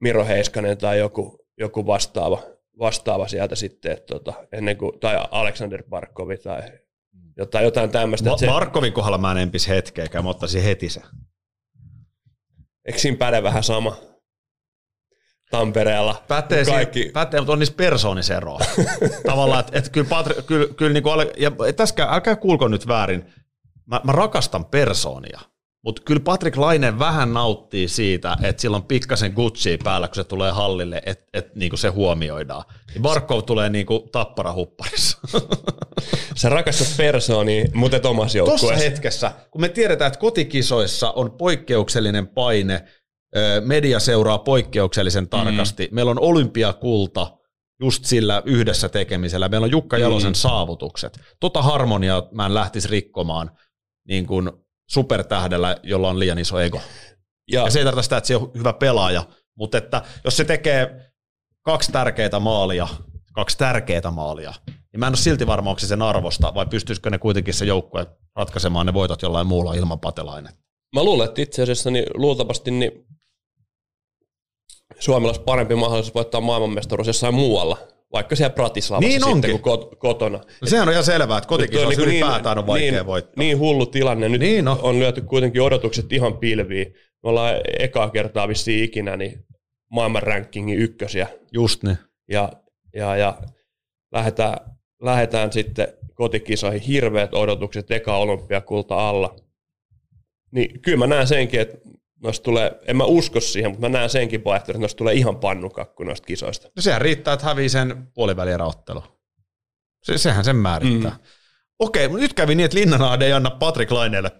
Miro Heiskanen tai joku, joku vastaava, vastaava sieltä sitten, että tota, ennen kuin, tai Alexander Barkovi tai jotain, jotain tämmöistä. Ma- Se, Markovin kohdalla mä en empis hetkeäkään, mä ottaisin heti se. eikö siinä päde vähän sama? Tampereella. Pätee, Kaikki. Kaikki. pätee mutta on niissä persoonissa. Tavallaan, että et kyllä, Patri, kyllä, kyllä niin kuin, ja täskä, älkää kuulko nyt väärin, mä, mä rakastan persoonia, mutta kyllä Patrick Laine vähän nauttii siitä, että sillä on pikkasen Gucci päällä, kun se tulee hallille, että et, niin se huomioidaan. Niin Barkov tulee niin kuin tappara hupparissa. Sä rakastat persoonia, mutta et omassa Tuossa joukkueessa. hetkessä, kun me tiedetään, että kotikisoissa on poikkeuksellinen paine, media seuraa poikkeuksellisen tarkasti, mm. meillä on olympiakulta just sillä yhdessä tekemisellä, meillä on Jukka Jalosen mm. saavutukset. Tota harmoniaa mä en lähtisi rikkomaan niin kuin supertähdellä, jolla on liian iso ego. Ja, Ja se ei tarkoita sitä, että se on hyvä pelaaja, mutta että jos se tekee kaksi tärkeää maalia, kaksi tärkeää maalia, niin mä en ole silti varma, onko se sen arvosta, vai pystyisikö ne kuitenkin se joukkue ratkaisemaan ne voitot jollain muulla ilman patelainen. Mä luulen, että itse asiassa niin luultavasti niin Suomella olisi parempi mahdollisuus voittaa maailmanmestaruus jossain muualla, vaikka siellä Pratislavassa Niin sitten onkin. kuin kot- kotona. No sehän on ihan selvää, että on on niin, ylipäätään on vaikea niin, voittaa. niin hullu tilanne. Nyt Niin on. on lyöty kuitenkin odotukset ihan pilviin. Me ollaan ekaa kertaa vissiin ikinä niin maailman rankingin ykkösiä. Just niin. Ja, ja, ja lähdetään, lähdetään sitten kotikisoihin hirveät odotukset eka olympiakulta alla. Niin kyllä mä näen senkin, että noista tulee, en mä usko siihen, mutta mä näen senkin vaihtoehdon, että noista tulee ihan pannukakku noista kisoista. No sehän riittää, että hävii sen puolivälieräottelu. Se, sehän sen määrittää. Mm. Okei, mutta nyt kävi niin, että Linnanaade ei anna Patrick Laineelle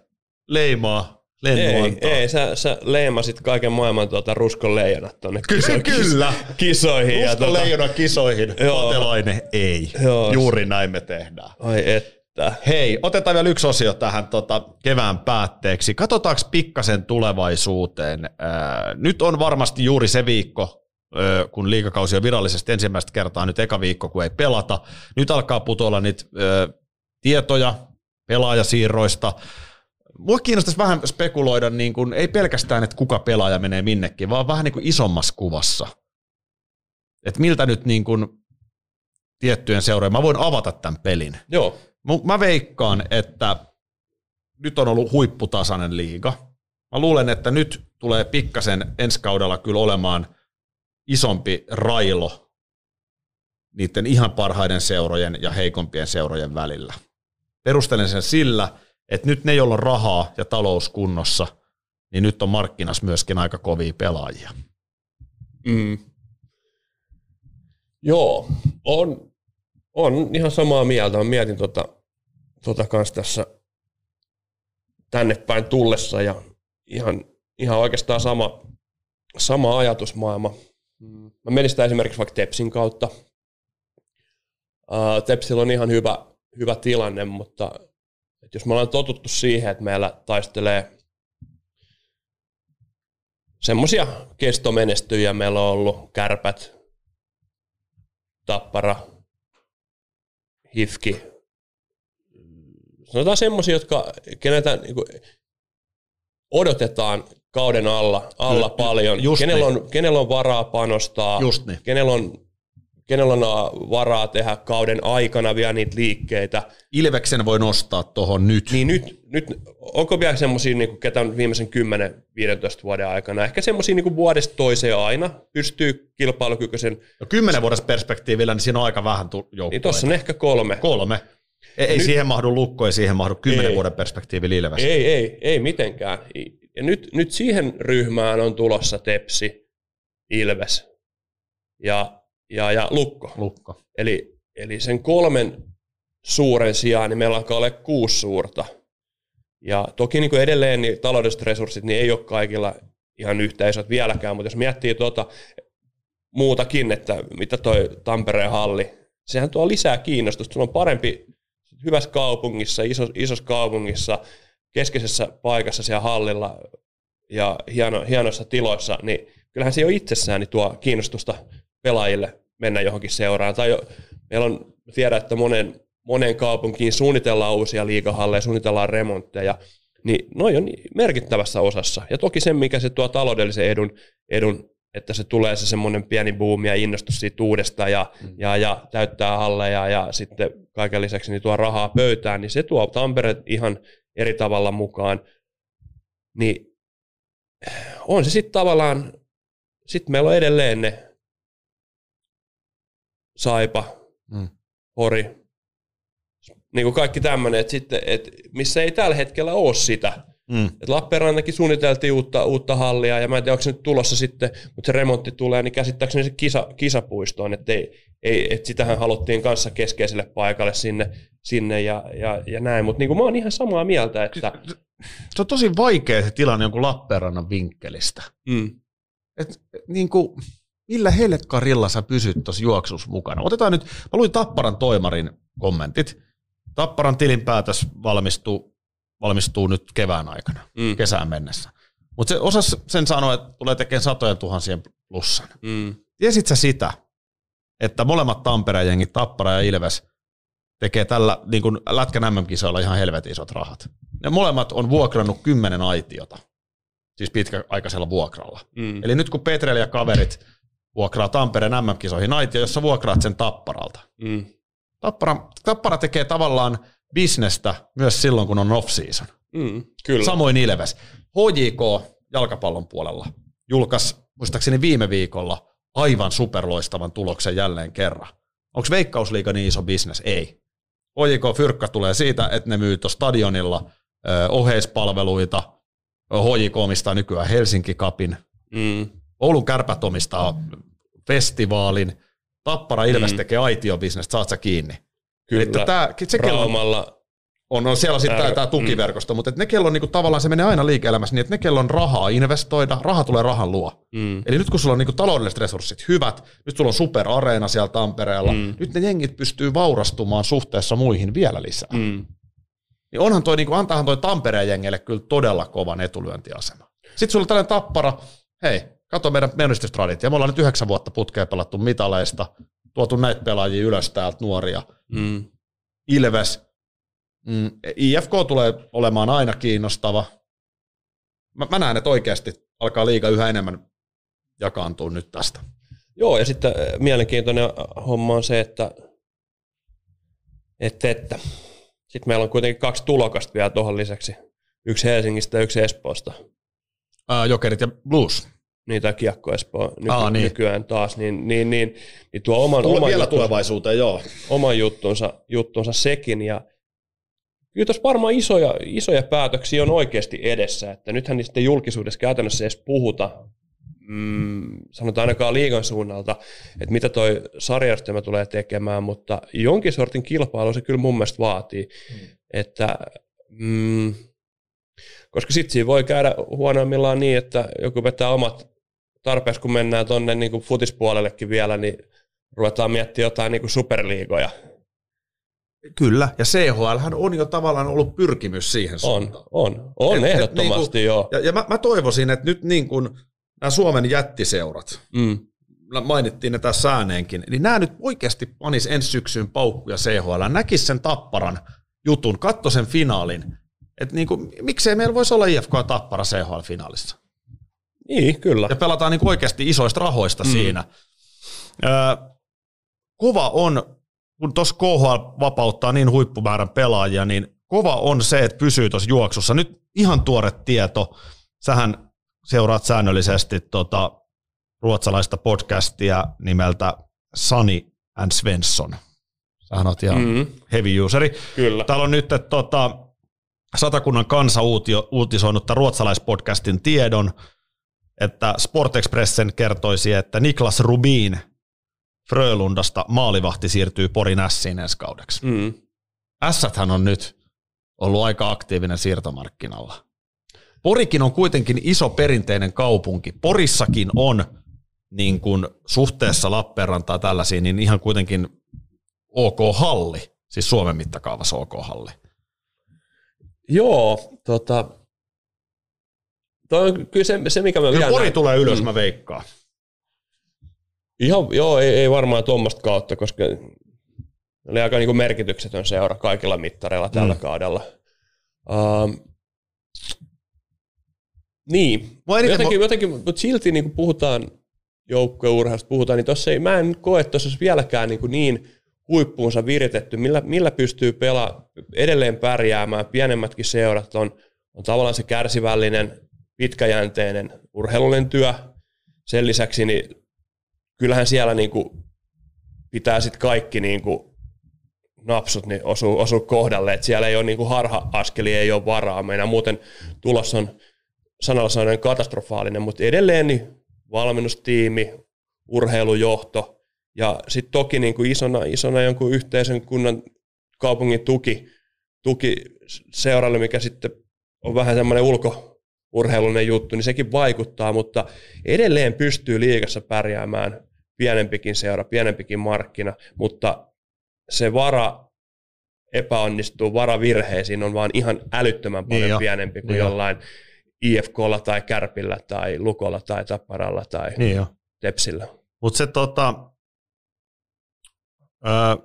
leimaa, Ei, lennuantaa. ei sä, sä leimasit kaiken maailman tuota ruskon leijonat tuonne Kyllä, kiso- kyllä. kisoihin. ja Rusko tuota, leijona kisoihin, Joo. Patelainen ei. Joo. Juuri näin me tehdään. ai että. Hei, otetaan vielä yksi osio tähän tota, kevään päätteeksi. Katsotaanko pikkasen tulevaisuuteen. Ää, nyt on varmasti juuri se viikko, ö, kun liikakausi on virallisesti ensimmäistä kertaa, nyt eka viikko, kun ei pelata. Nyt alkaa putoilla niitä ö, tietoja pelaajasiirroista. Mua kiinnostaisi vähän spekuloida, niin kuin, ei pelkästään, että kuka pelaaja menee minnekin, vaan vähän niin kuin isommassa kuvassa. Että miltä nyt niin kuin, tiettyjen seurojen, mä voin avata tämän pelin. Joo, Mä veikkaan, että nyt on ollut huipputasainen liiga. Mä luulen, että nyt tulee pikkasen ensi kaudella kyllä olemaan isompi railo niiden ihan parhaiden seurojen ja heikompien seurojen välillä. Perustelen sen sillä, että nyt ne, joilla on rahaa ja talous kunnossa, niin nyt on markkinas myöskin aika kovia pelaajia. Mm. Joo, on, on ihan samaa mieltä. Mä mietin tota, tota kanssa tässä tänne päin tullessa ja ihan, ihan oikeastaan sama, sama ajatusmaailma. Mm. Mä menin sitä esimerkiksi vaikka Tepsin kautta. Uh, Tepsillä on ihan hyvä, hyvä tilanne, mutta et jos me ollaan totuttu siihen, että meillä taistelee semmoisia kestomenestyjiä meillä on ollut, kärpät, tappara, hifki. Sanotaan semmoisia, jotka kenetä niin kuin, odotetaan kauden alla, alla Kyllä, paljon. just Kenellä niin. on, kenellä on varaa panostaa, Just niin. kenellä on, kenellä on uh, varaa tehdä kauden aikana vielä niitä liikkeitä. Ilveksen voi nostaa tuohon nyt. Niin nyt, nyt onko vielä semmoisia, niin ketä on viimeisen 10-15 vuoden aikana, ehkä semmoisia niin vuodesta toiseen aina pystyy kilpailukykyisen, No kymmenen vuodessa perspektiivillä, niin siinä on aika vähän tu- niin joukkoja. tuossa on ehkä kolme. Kolme. Ei, ei Nyt- siihen mahdu lukko, ei siihen mahdu kymmenen vuoden perspektiivi Ilves. Ei, ei, ei mitenkään. Ja nyt, nyt siihen ryhmään on tulossa Tepsi, Ilves ja, ja, ja Lukko. Lukko. Eli, eli sen kolmen suuren sijaan niin meillä alkaa olla kuusi suurta. Ja toki niin kuin edelleen niin taloudelliset resurssit niin ei ole kaikilla ihan yhtä isot vieläkään, mutta jos miettii tuota muutakin, että mitä toi Tampereen halli, sehän tuo lisää kiinnostusta. Sulla on parempi hyvässä kaupungissa, iso, isossa kaupungissa, keskeisessä paikassa siellä hallilla ja hieno, hienoissa tiloissa, niin kyllähän se jo itsessään niin tuo kiinnostusta pelaajille mennä johonkin seuraan. Tai jo, meillä on, tiedän, että monen, monen kaupunkiin suunnitellaan uusia liikahalleja, suunnitellaan remontteja, niin noin on merkittävässä osassa. Ja toki se, mikä se tuo taloudellisen edun, edun että se tulee se semmoinen pieni buumi ja innostus siitä uudesta ja, mm. ja, ja täyttää halleja ja sitten kaiken lisäksi niin tuo rahaa pöytään, niin se tuo Tampere ihan eri tavalla mukaan. Niin on se sitten tavallaan, sitten meillä on edelleen ne Saipa, mm. Hori, niin kuin kaikki tämmöinen, että sitten, että missä ei tällä hetkellä ole sitä. Mm. Et Lappeenrannakin suunniteltiin uutta, uutta hallia, ja mä en tiedä, onko se nyt tulossa sitten, mutta se remontti tulee, niin käsittääkseni se kisa, kisapuistoon, että ei, ei, et sitähän haluttiin kanssa keskeiselle paikalle sinne, sinne ja, ja, ja näin, mutta niin mä oon ihan samaa mieltä, että... Se on tosi vaikea se tilanne jonkun Lappeenrannan vinkkelistä. Mm. Et, niin kuin, millä helkkarilla sä pysyt tuossa juoksussa mukana? Otetaan nyt, mä luin Tapparan toimarin kommentit. Tapparan tilinpäätös valmistuu, valmistuu nyt kevään aikana, mm. kesään mennessä. Mutta se osas sen sanoa, että tulee tekemään satojen tuhansien plussan. Mm. Tiesit sä sitä, että molemmat Tampereen jengit, Tappara ja Ilves, tekee tällä niin kuin Lätkän MM-kisoilla ihan helvetin isot rahat. Ne molemmat on vuokrannut kymmenen aitiota, siis pitkäaikaisella vuokralla. Mm. Eli nyt kun Petrel ja kaverit vuokraa Tampereen MM-kisoihin aitio, jossa vuokraat sen Tapparalta. Mm. Tappara, Tappara tekee tavallaan bisnestä myös silloin, kun on off-season. Mm, kyllä. Samoin Ilves. HJK jalkapallon puolella julkaisi muistaakseni viime viikolla aivan superloistavan tuloksen jälleen kerran. Onko Veikkausliiga niin iso bisnes? Ei. HJK Fyrkka tulee siitä, että ne myy stadionilla ö, oheispalveluita. HJK omistaa nykyään Helsinki Cupin. Mm. Oulun kärpät omistaa festivaalin. Tappara Ilves mm. tekee aitiobisnestä, saat sä kiinni. Kyllä, Eli tää, se Raumalla. On, on siellä sitten tämä tukiverkosto, mm. mutta ne kello on niinku, tavallaan se menee aina liike-elämässä niin, että ne kello on rahaa investoida, raha tulee rahan luo. Mm. Eli nyt kun sulla on niinku taloudelliset resurssit hyvät, nyt sulla on superareena siellä Tampereella, mm. nyt ne jengit pystyy vaurastumaan suhteessa muihin vielä lisää. Mm. Niin onhan toi, niinku, antaahan toi Tampereen jengelle kyllä todella kovan etulyöntiasema. Sitten sulla on tällainen tappara, hei, Kato meidän menestystraditio. Me ollaan nyt yhdeksän vuotta putkeen pelattu mitaleista, tuotu näitä pelaajia ylös täältä nuoria. Mm. Ilves. Mm. IFK tulee olemaan aina kiinnostava. Mä, mä näen, että oikeasti alkaa liiga yhä enemmän jakaantua nyt tästä. Joo, ja sitten äh, mielenkiintoinen homma on se, että, että, että sitten meillä on kuitenkin kaksi tulokasta vielä tuohon lisäksi. Yksi Helsingistä ja yksi Espoosta. Ää, jokerit ja Blues niitä Kiekko Espoo nyky- Aa, niin. nykyään taas, niin, niin, niin, niin tuo oman, oman, vielä juttunsa, tulevaisuuteen, joo. oman juttunsa, juttunsa sekin. Ja kyllä tuossa varmaan isoja, isoja päätöksiä on oikeasti edessä, että nythän niistä julkisuudessa käytännössä edes puhuta, mm, sanotaan ainakaan liigan suunnalta, että mitä toi sarjastelma tulee tekemään, mutta jonkin sortin kilpailu se kyllä mun mielestä vaatii, mm. että mm, koska sitten siinä voi käydä huonoimmillaan niin, että joku vetää omat tarpeeksi, kun mennään tuonne niin futispuolellekin vielä, niin ruvetaan miettimään jotain niin kuin superliigoja. Kyllä, ja CHL on jo tavallaan ollut pyrkimys siihen suuntaan. On, on, on et, ehdottomasti et, niin kuin, joo. Ja, ja mä, mä toivoisin, että nyt niin kuin nämä Suomen jättiseurat, mm. mainittiin ne tässä ääneenkin, niin nämä nyt oikeasti panis ensi syksyn paukkuja CHL, näkis sen tapparan jutun, katto sen finaalin, että niin kuin, miksei meillä voisi olla IFK Tappara CHL-finaalissa? Niin, kyllä. Ja pelataan niin oikeasti isoista rahoista mm. siinä. Öö, kova on, kun tuossa KHL vapauttaa niin huippumäärän pelaajia, niin kova on se, että pysyy tuossa juoksussa. Nyt ihan tuore tieto. Sähän seuraat säännöllisesti tota, ruotsalaista podcastia nimeltä Sani and Svensson. Sähän oot ihan mm-hmm. heavy useri. Kyllä. Täällä on nyt, että tota, Satakunnan kansa uutisoinut ruotsalaispodcastin tiedon, että Sport Expressen kertoisi, että Niklas Rubin Frölundasta maalivahti siirtyy Porin Ässiin ensi kaudeksi. Mm. Ässäthän on nyt ollut aika aktiivinen siirtomarkkinalla. Porikin on kuitenkin iso perinteinen kaupunki. Porissakin on niin kuin suhteessa Lappeenrantaa tällaisiin, niin ihan kuitenkin OK-halli, siis Suomen mittakaavassa OK-halli. Joo, tota, toi on kyllä se, se mikä mä Kyllä vielä Pori näen- tulee ylös, mä veikkaan. Ihan, joo, ei, ei varmaan tuommoista kautta, koska oli aika niin merkityksetön seura kaikilla mittareilla tällä Mm. kaudella. Um, niin, eniten jotenkin, jotenkin, mutta silti niin kun puhutaan joukkueurheilusta, puhutaan, niin tossa ei, mä en koe, että tuossa vieläkään niin, kuin niin huippuunsa viritetty, millä, millä pystyy pelaa edelleen pärjäämään. Pienemmätkin seurat on, on tavallaan se kärsivällinen, pitkäjänteinen urheilullinen työ. Sen lisäksi niin kyllähän siellä niin kuin pitää sitten kaikki niin kuin napsut niin osuu, osuu kohdalle, että siellä ei ole niin kuin harha-askeli, ei ole varaa. Meidän muuten tulos on sanalla sanoen katastrofaalinen, mutta edelleen niin valmennustiimi, urheilujohto ja sitten toki niin kuin isona, isona jonkun yhteisön kunnan kaupungin tuki, tuki seuralle, mikä sitten on vähän semmoinen ulkourheilullinen juttu, niin sekin vaikuttaa, mutta edelleen pystyy liigassa pärjäämään pienempikin seura, pienempikin markkina, mutta se vara epäonnistuu, vara virheisiin on vaan ihan älyttömän paljon Niin jo. pienempi kuin Niin jo. jollain IFKlla tai Kärpillä tai Lukolla tai Tapparalla tai Niin jo. Tepsillä. Mutta se tota,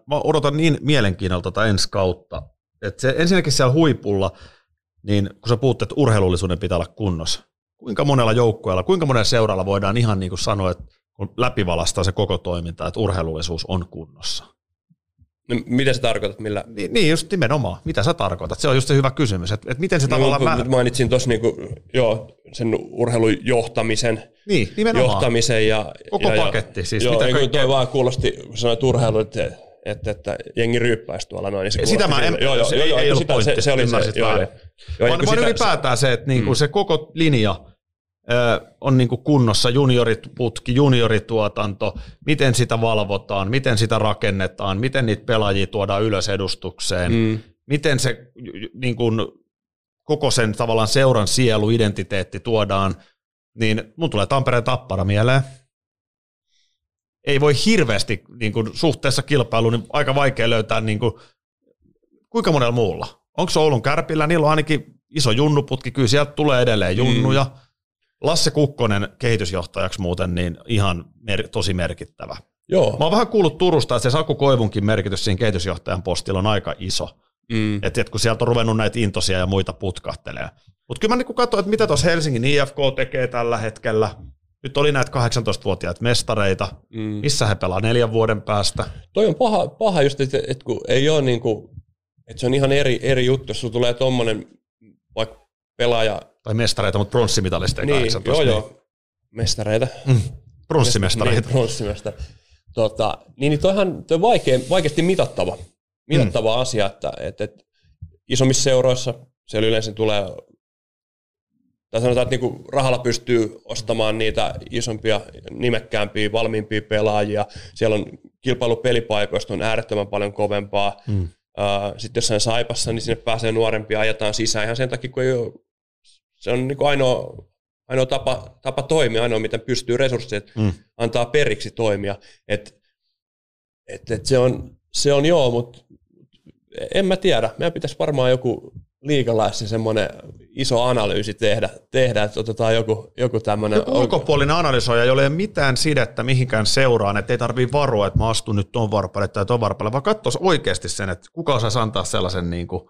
mä odotan niin mielenkiinnolla tota ensi kautta, että se ensinnäkin siellä huipulla, niin kun sä puhut, että urheilullisuuden pitää olla kunnossa, kuinka monella joukkueella, kuinka monella seuralla voidaan ihan niin kuin sanoa, että kun läpivalastaa se koko toiminta, että urheilullisuus on kunnossa. No, mitä sä tarkoitat? Millä? Niin, niin just nimenomaan. Mitä sä tarkoitat? Se on just se hyvä kysymys, että, että miten se tavallaan... no, mä... kun mainitsin tuossa niinku, joo, sen urheilun johtamisen, Niin, nimenomaan. johtamisen ja... Koko ja, paketti, siis joo, mitä kaikkea- toi vaan kuulosti, kun sanoit urheilu, että, että, että jengi ryyppäisi tuolla noin. Niin se Sitä mä en- joo, joo, se joo, ei- joo, ei ollut sitä- pointti, se, se oli se, joo, joo. Joo, vaan, kun vaan sitä- ylipäätään se, että niinku Mm. se koko linja on niinku kunnossa, junioriputki, juniorituotanto, miten sitä valvotaan, miten sitä rakennetaan, miten niitä pelaajia tuodaan ylös edustukseen, Mm. miten se niin kuin, koko sen tavallaan seuran sielu, identiteetti tuodaan, niin mun tulee Tampereen tappara mieleen. Ei voi hirveästi niin kuin, suhteessa kilpailuun, niin aika vaikea löytää, niin kuin, kuinka monella muulla. Onko se Oulun kärpillä? Niillä on ainakin iso junnuputki, kyllä sieltä tulee edelleen junnuja. Mm. Lasse Kukkonen kehitysjohtajaksi muuten, niin ihan mer- tosi merkittävä. Joo. Mä oon vähän kuullut Turusta, että se Saku Koivunkin merkitys siinä kehitysjohtajan postilla on aika iso. Mm. Että et kun sieltä on ruvennut näitä intosia ja muita putkahtelee. Mutta kyllä mä niinku katsoin, että mitä tuossa Helsingin IFK tekee tällä hetkellä. Nyt oli näitä 18-vuotiaita mestareita. Mm. Missä he pelaa neljän vuoden päästä? Toi on paha, paha just, että, että kun ei ole niin kuin, että se on ihan eri, eri juttu, jos sulla tulee tommonen vaikka pelaaja, Tai mestareita, mutta pronssimitalisteja niin, 18. joo joo, mestareita. Mm, pronssimästareita. Niin, pronssimästä. Tota, niin, niin toihan toi on vaikea, vaikeasti mitattava, mitattava mm. asia, että, että, että isommissa seuroissa siellä yleensä tulee, tai sanotaan, että niinku rahalla pystyy ostamaan niitä isompia, nimekkäämpiä, valmiimpia pelaajia. Siellä on kilpailu pelipaikoista on äärettömän paljon kovempaa. Mm. Sitten jossain Saipassa, niin sinne pääsee nuorempia, ajetaan sisään ihan sen takia, kun ei ole, se on niin ainoa, ainoa tapa, tapa toimia, ainoa miten pystyy resurssit Mm. antaa periksi toimia. Et, et, et se, on, se on joo, mutta en mä tiedä. Meidän pitäisi varmaan joku liikalaisen semmoinen iso analyysi tehdä, tehdä että otetaan joku, joku tämmöinen... Joku ulkopuolinen analysoija, jolla ei ole mitään sidettä mihinkään seuraan, että ei tarvii varoa, että mä astun nyt ton varpalle tai ton varpalle, vaan katsoisi oikeasti sen, että kuka osaisi antaa sellaisen, niin kuin,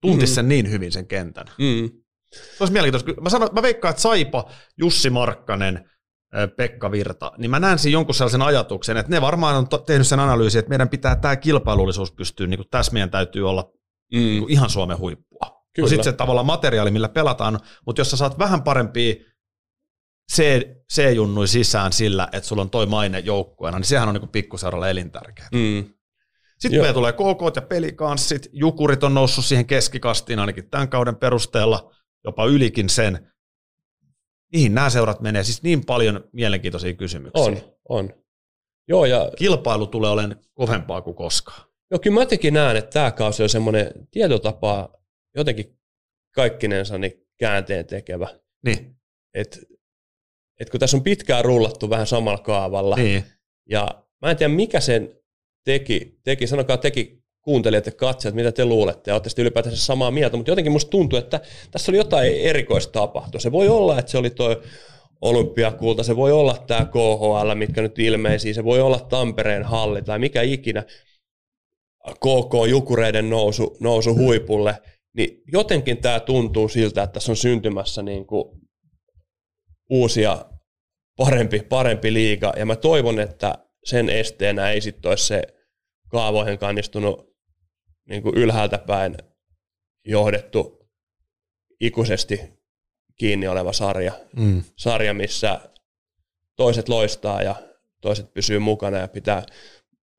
tuntisi Mm. sen niin hyvin sen kentän. Mm, Se olisi mielenkiintoista. Mä, sanon, mä veikkaan, että Saipa, Jussi Markkanen, Pekka Virta, niin mä näen siinä jonkun sellaisen ajatuksen, että ne varmaan on tehnyt sen analyysin, että meidän pitää tämä kilpailullisuus pystyä, niin kuin tässä meidän täytyy olla mm, niin ihan Suomen huippua. Kyllä. No sitten se tavallaan materiaali, millä pelataan, mutta jos sä saat vähän parempia C-junnui sisään sillä, että sulla on toi maine joukkueena, niin sehän on niin pikkuseuralla elintärkeä. mm, Sitten Joo. meillä tulee KK ja pelikanssit, jukurit on noussut siihen keskikastiin ainakin tämän kauden perusteella, jopa ylikin sen. Niihin nämä seurat menee, siis niin paljon mielenkiintoisia kysymyksiä. on, on. Joo, ja Kilpailu tulee olemaan kovempaa kuin koskaan. Joo, kyllä mä jotenkin näen, että tämä kausi on semmoinen tietotapaa jotenkin kaikkinensa niin käänteen tekevä. Niin. Et, et kun tässä on pitkään rullattu vähän samalla kaavalla, Niin. ja mä en tiedä mikä sen teki, teki sanokaa teki kuuntelijat ja katsojat, mitä te luulette, ja olette sitten ylipäätänsä samaa mieltä, mutta jotenkin musta tuntuu, että tässä oli jotain erikoista tapahtua. Se voi olla, että se oli toi olympiakulta, se voi olla tämä KHL, mitkä nyt ilmeisiä, se voi olla Tampereen halli tai mikä ikinä, KK Jukureiden nousu, nousu huipulle, niin jotenkin tämä tuntuu siltä, että tässä on syntymässä niin kuin uusia parempi, parempi liiga, ja mä toivon, että sen esteenä ei sitten ole se kaavoihin kannistunut niin kuin ylhäältä päin johdettu ikuisesti kiinni oleva sarja, Mm. sarja, missä toiset loistaa ja toiset pysyy mukana ja pitää,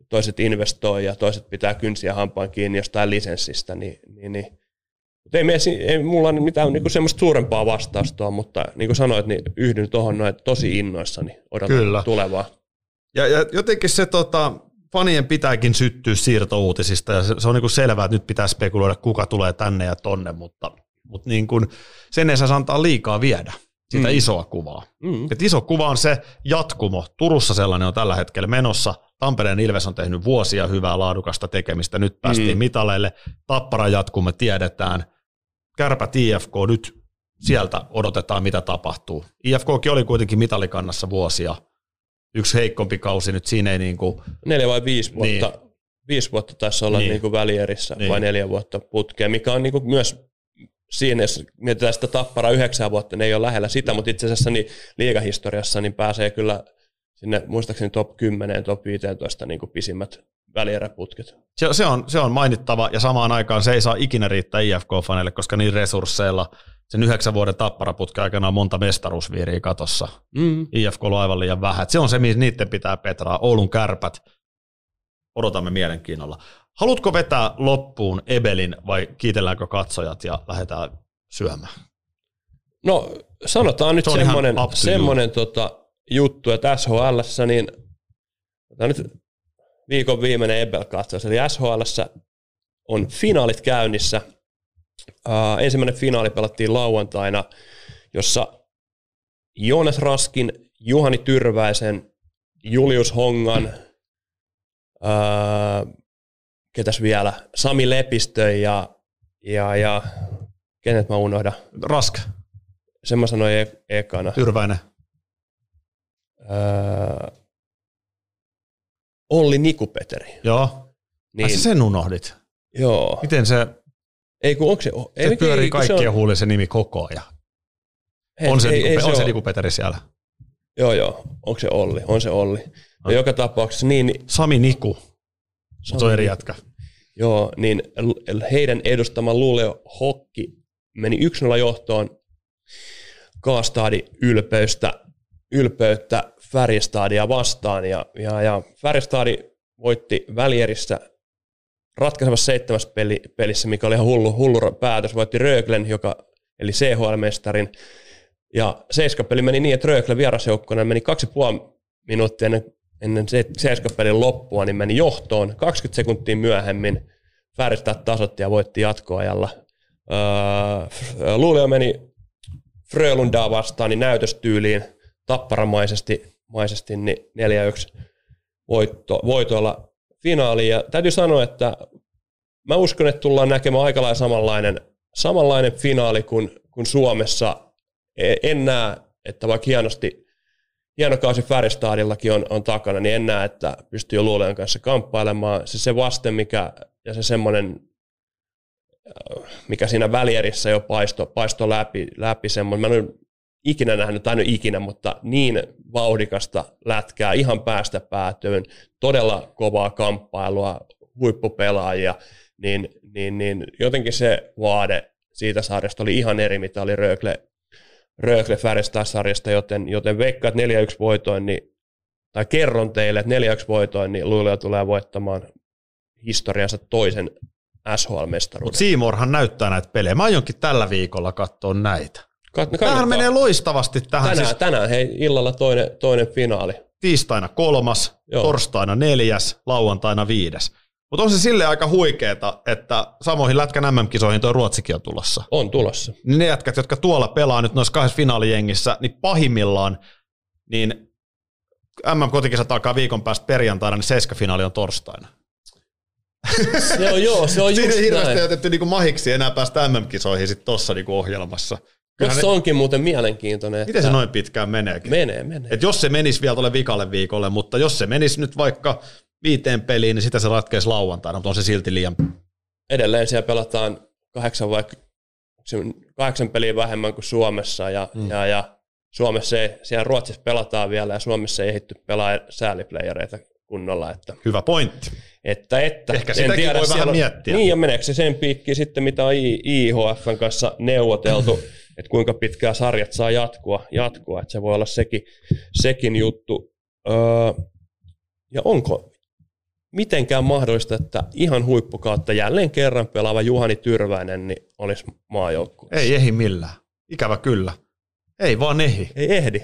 toiset investoi ja toiset pitää kynsiä hampaan kiinni jostain lisenssistä, niin, niin, niin. Mutta ei, me, ei mulla ole mitään niin semmoista suurempaa vastausta, mutta niin kuin sanoit, niin yhdyn tuohon noin tosi innoissani odotan Kyllä. tulevaa. Ja, ja jotenkin se tota, fanien pitääkin syttyä siirtouutisista ja se, se on niin kuin selvää, että nyt pitää spekuloida, kuka tulee tänne ja tonne, mutta, mutta niin kuin, sen ei saa antaa liikaa viedä sitä Mm. isoa kuvaa. Mm. Et iso kuva on se jatkumo. Turussa sellainen on tällä hetkellä menossa. Tampereen Ilves on tehnyt vuosia hyvää laadukasta tekemistä. Nyt päästiin Mm. mitaleille. Tappara jatkumo tiedetään. Kärpät IFK nyt sieltä odotetaan, mitä tapahtuu. IFKkin oli kuitenkin mitalikannassa vuosia. Yksi heikompi kausi nyt siinä ei niin kuin, Neljä vai viisi vuotta, niin. viisi vuotta tässä olla niin. Niin. Niin kuin välierissä niin. Vai neljä vuotta putkea, mikä on niin kuin myös siinä, jos mietitään sitä tappara yhdeksän vuotta, ne ei ole lähellä sitä, mutta itse asiassa niin liigahistoriassa niin pääsee kyllä sinne muistaakseni top 10, top 15 niin kuin pisimmät välieräputket. se, se, on, se on mainittava ja samaan aikaan se ei saa ikinä riittää IFK-faneille, koska niin resursseilla sen yhdeksän vuoden tapparaputken aikana on monta mestaruusviiriä katossa. Mm. IFK on aivan liian vähän. Et se on se, mihin niiden pitää petraa. Oulun kärpät. Odotamme mielenkiinnolla. Haluatko vetää loppuun Ebelin vai kiitelläänkö katsojat ja lähdetään syömään? No sanotaan nyt Se semmoinen, semmoinen tota, juttu, että SHL, niin nyt viikon viimeinen Ebel-katsaus, eli SHL on finaalit käynnissä. Uh, ensimmäinen finaali pelattiin lauantaina, jossa Joonas Raskin, Juhani Tyrväisen, Julius Hongan, uh, ketäs vielä, Sami Lepistö ja, ja, ja kenet mä unohdan, Rask, sen mä sanoin e- ekana. Tyrväinen. Öö, Olli Nikupeteri. Joo. Niin. Sä sen unohdit. joo. Miten se, Ei kun onko se... Ei, se pyörii ei, kun se kaikkien on, huulilla se nimi koko ajan. hei, On se, ei, ei, on se ole. Niku Peteri siellä. Joo, joo. Onko se Olli? On se Olli. No, joka tapauksessa niin... Sami Niku. Se on eri jätkä. Joo, niin heidän edustama Luleå Hokki meni 1-0 johtoon Kaastadi ylpeystä, ylpeyttä Färjestadia vastaan ja, ja, ja Färjestadi voitti välierissä ratkaisevassa seitsemäs peli, pelissä, mikä oli ihan hullu, hullu päätös, voitti Röglen, joka, eli CHL-mestarin, ja seiskapeli meni niin, että Rögle vierasjoukkona meni kaksi puoli minuuttia ennen, ennen se, seiskapelin loppua, niin meni johtoon 20 sekuntia myöhemmin. Färjestad tasotti ja voitti jatkoajalla. Öö, Luulio meni Frölundaa vastaan niin näytöstyyliin tapparamaisesti maisesti, niin 4-1 voitto, voitoilla finaaliin. Ja täytyy sanoa, että mä uskon, että tullaan näkemään aika lailla samanlainen, samanlainen finaali kuin, kuin Suomessa. E- En näe, että vaikka hienosti, hieno kausi Färjestadillakin on, on takana, niin en näe, että pystyy Luuleon kanssa kamppailemaan. Se, se vaste, mikä, ja se semmoinen, äh, mikä siinä välierissä jo paisto, paisto läpi, läpi semmoinen, mä en ikinä nähnyt, tai en ole ikinä, mutta niin vauhdikasta lätkää ihan päästä päätyyn, todella kovaa kamppailua, huippupelaajia, niin, niin, niin jotenkin se vaade siitä sarjasta oli ihan eri, mitä oli Rögle, Rögle Färjestad-sarjasta, joten, joten veikkaat 4-1 voitoin, niin, tai kerron teille, että 4-1 voitoin, niin Luleå tulee voittamaan historiansa toisen SHL-mestaruuden. Mutta Seymourhan näyttää näitä pelejä. Mä aionkin tällä viikolla katsoa näitä. Kannattaa. menee loistavasti tähän. tänään, Siis tänään hei, illalla toinen, toinen finaali. tiistaina kolmas, Joo. torstaina neljäs, lauantaina viides. Mutta on se sille aika huikeeta, että samoihin Lätkän MM-kisoihin tuo Ruotsikin on tulossa. On tulossa. Ne jätkät, jotka tuolla pelaa nyt noissa kahdessa finaalijengissä, niin pahimmillaan, niin MM-kotikisat alkaa viikon päästä perjantaina, niin seiska-finaali on torstaina. Se on joo, se on Siinä just ei hirveästi näin. jätetty niinku mahiksi enää päästä MM-kisoihin sit tossa niinku ohjelmassa. Kyllähän Tuossa ne, onkin muuten mielenkiintoinen. miten se noin pitkään meneekin? Menee, menee. Et jos se menisi vielä tuolle vikalle viikolle, mutta jos se menisi nyt vaikka viiteen peliin, niin sitä se ratkeisi lauantaina, mutta on se silti liian... Edelleen siellä pelataan kahdeksan vai se on kahdeksan peliä vähemmän kuin Suomessa ja, mm. ja, ja Suomessa ei, siellä Ruotsissa pelataan vielä ja Suomessa ei ehditty pelaa sääliplayereita kunnolla, että, Hyvä pointti. että, että Ehkä sitäkin voi vähän on- miettiä. Niin ja meneekö se sen piikkiin sitten, mitä on IHFn kanssa neuvoteltu, että kuinka pitkään sarjat saa jatkua, jatkua että se voi olla sekin, sekin juttu. Öö, ja onko mitenkään mahdollista, että ihan huippukautta jälleen kerran pelaava Juhani Tyrväinen niin olisi maajoukkueessa? Ei ehdi millään. Ikävä kyllä. Ei vaan ehdi. Ei ehdi.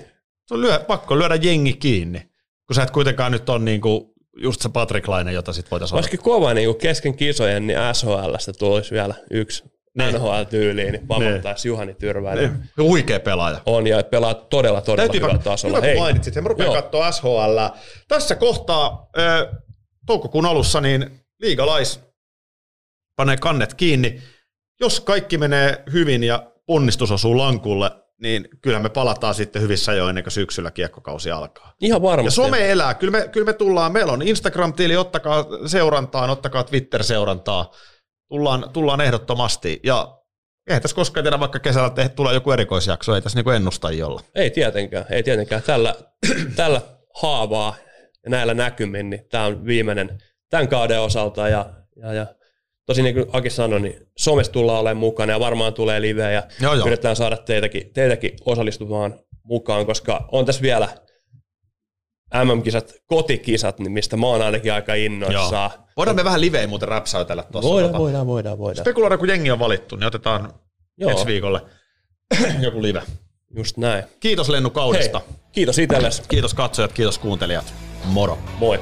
Se on lyö, pakko lyödä jengi kiinni, kun sä et kuitenkaan nyt on niinku just se Patrick Laine, jota sit voitaisiin Olisikin kova niin kuin kesken kisojen, niin SHLstä tulisi vielä yksi Niin. NHL-tyyliin, niin pamottaisi Juhani Tyrväinen. Niin. Huikea pelaaja. On ja pelaa todella, todella Täytyy hyvällä tasolla. Hyvä, kun mainitsit. sen. Mä rupean katsoa SHL. Tässä kohtaa toukokuun alussa niin liigalais panee kannet kiinni. Jos kaikki menee hyvin ja ponnistus osuu lankulle, niin kyllä me palataan sitten hyvissä jo ennen kuin syksyllä kiekkokausi alkaa. Ihan Ja varmasti. some elää. Kyllä me, kyllä me tullaan. Meillä on Instagram-tili, ottakaa seurantaa, ottakaa Twitter-seurantaa. Tullaan, tullaan ehdottomasti. Ja eihän tässä koskaan tiedä, vaikka kesällä te, tulee joku erikoisjakso, ei tässä niinku ennustajia olla. Ei tietenkään, ei tietenkään. Tällä, tällä haavaa ja näillä näkymin, niin tämä on viimeinen tämän kauden osalta. Ja, ja, ja tosi niin kuin Aki sanoi, niin somessa tullaan olemaan mukana ja varmaan tulee liveä ja Joo, joo. yritetään saada teitäkin, teitäkin osallistumaan mukaan, koska on tässä vielä MM-kisat, kotikisat, niin mistä mä oon ainakin aika innoissaan. Voidaan me vähän livejä muuten räpsäytellä tuossa. Voidaan, tota. voidaan, voidaan, voidaan. Spekuloida, kun jengi on valittu, niin otetaan Joo. ensi viikolle joku live. Just näin. Kiitos Lennu Hei, kaudesta. kiitos itsellesi. Kiitos katsojat, kiitos kuuntelijat. Moro. Moi.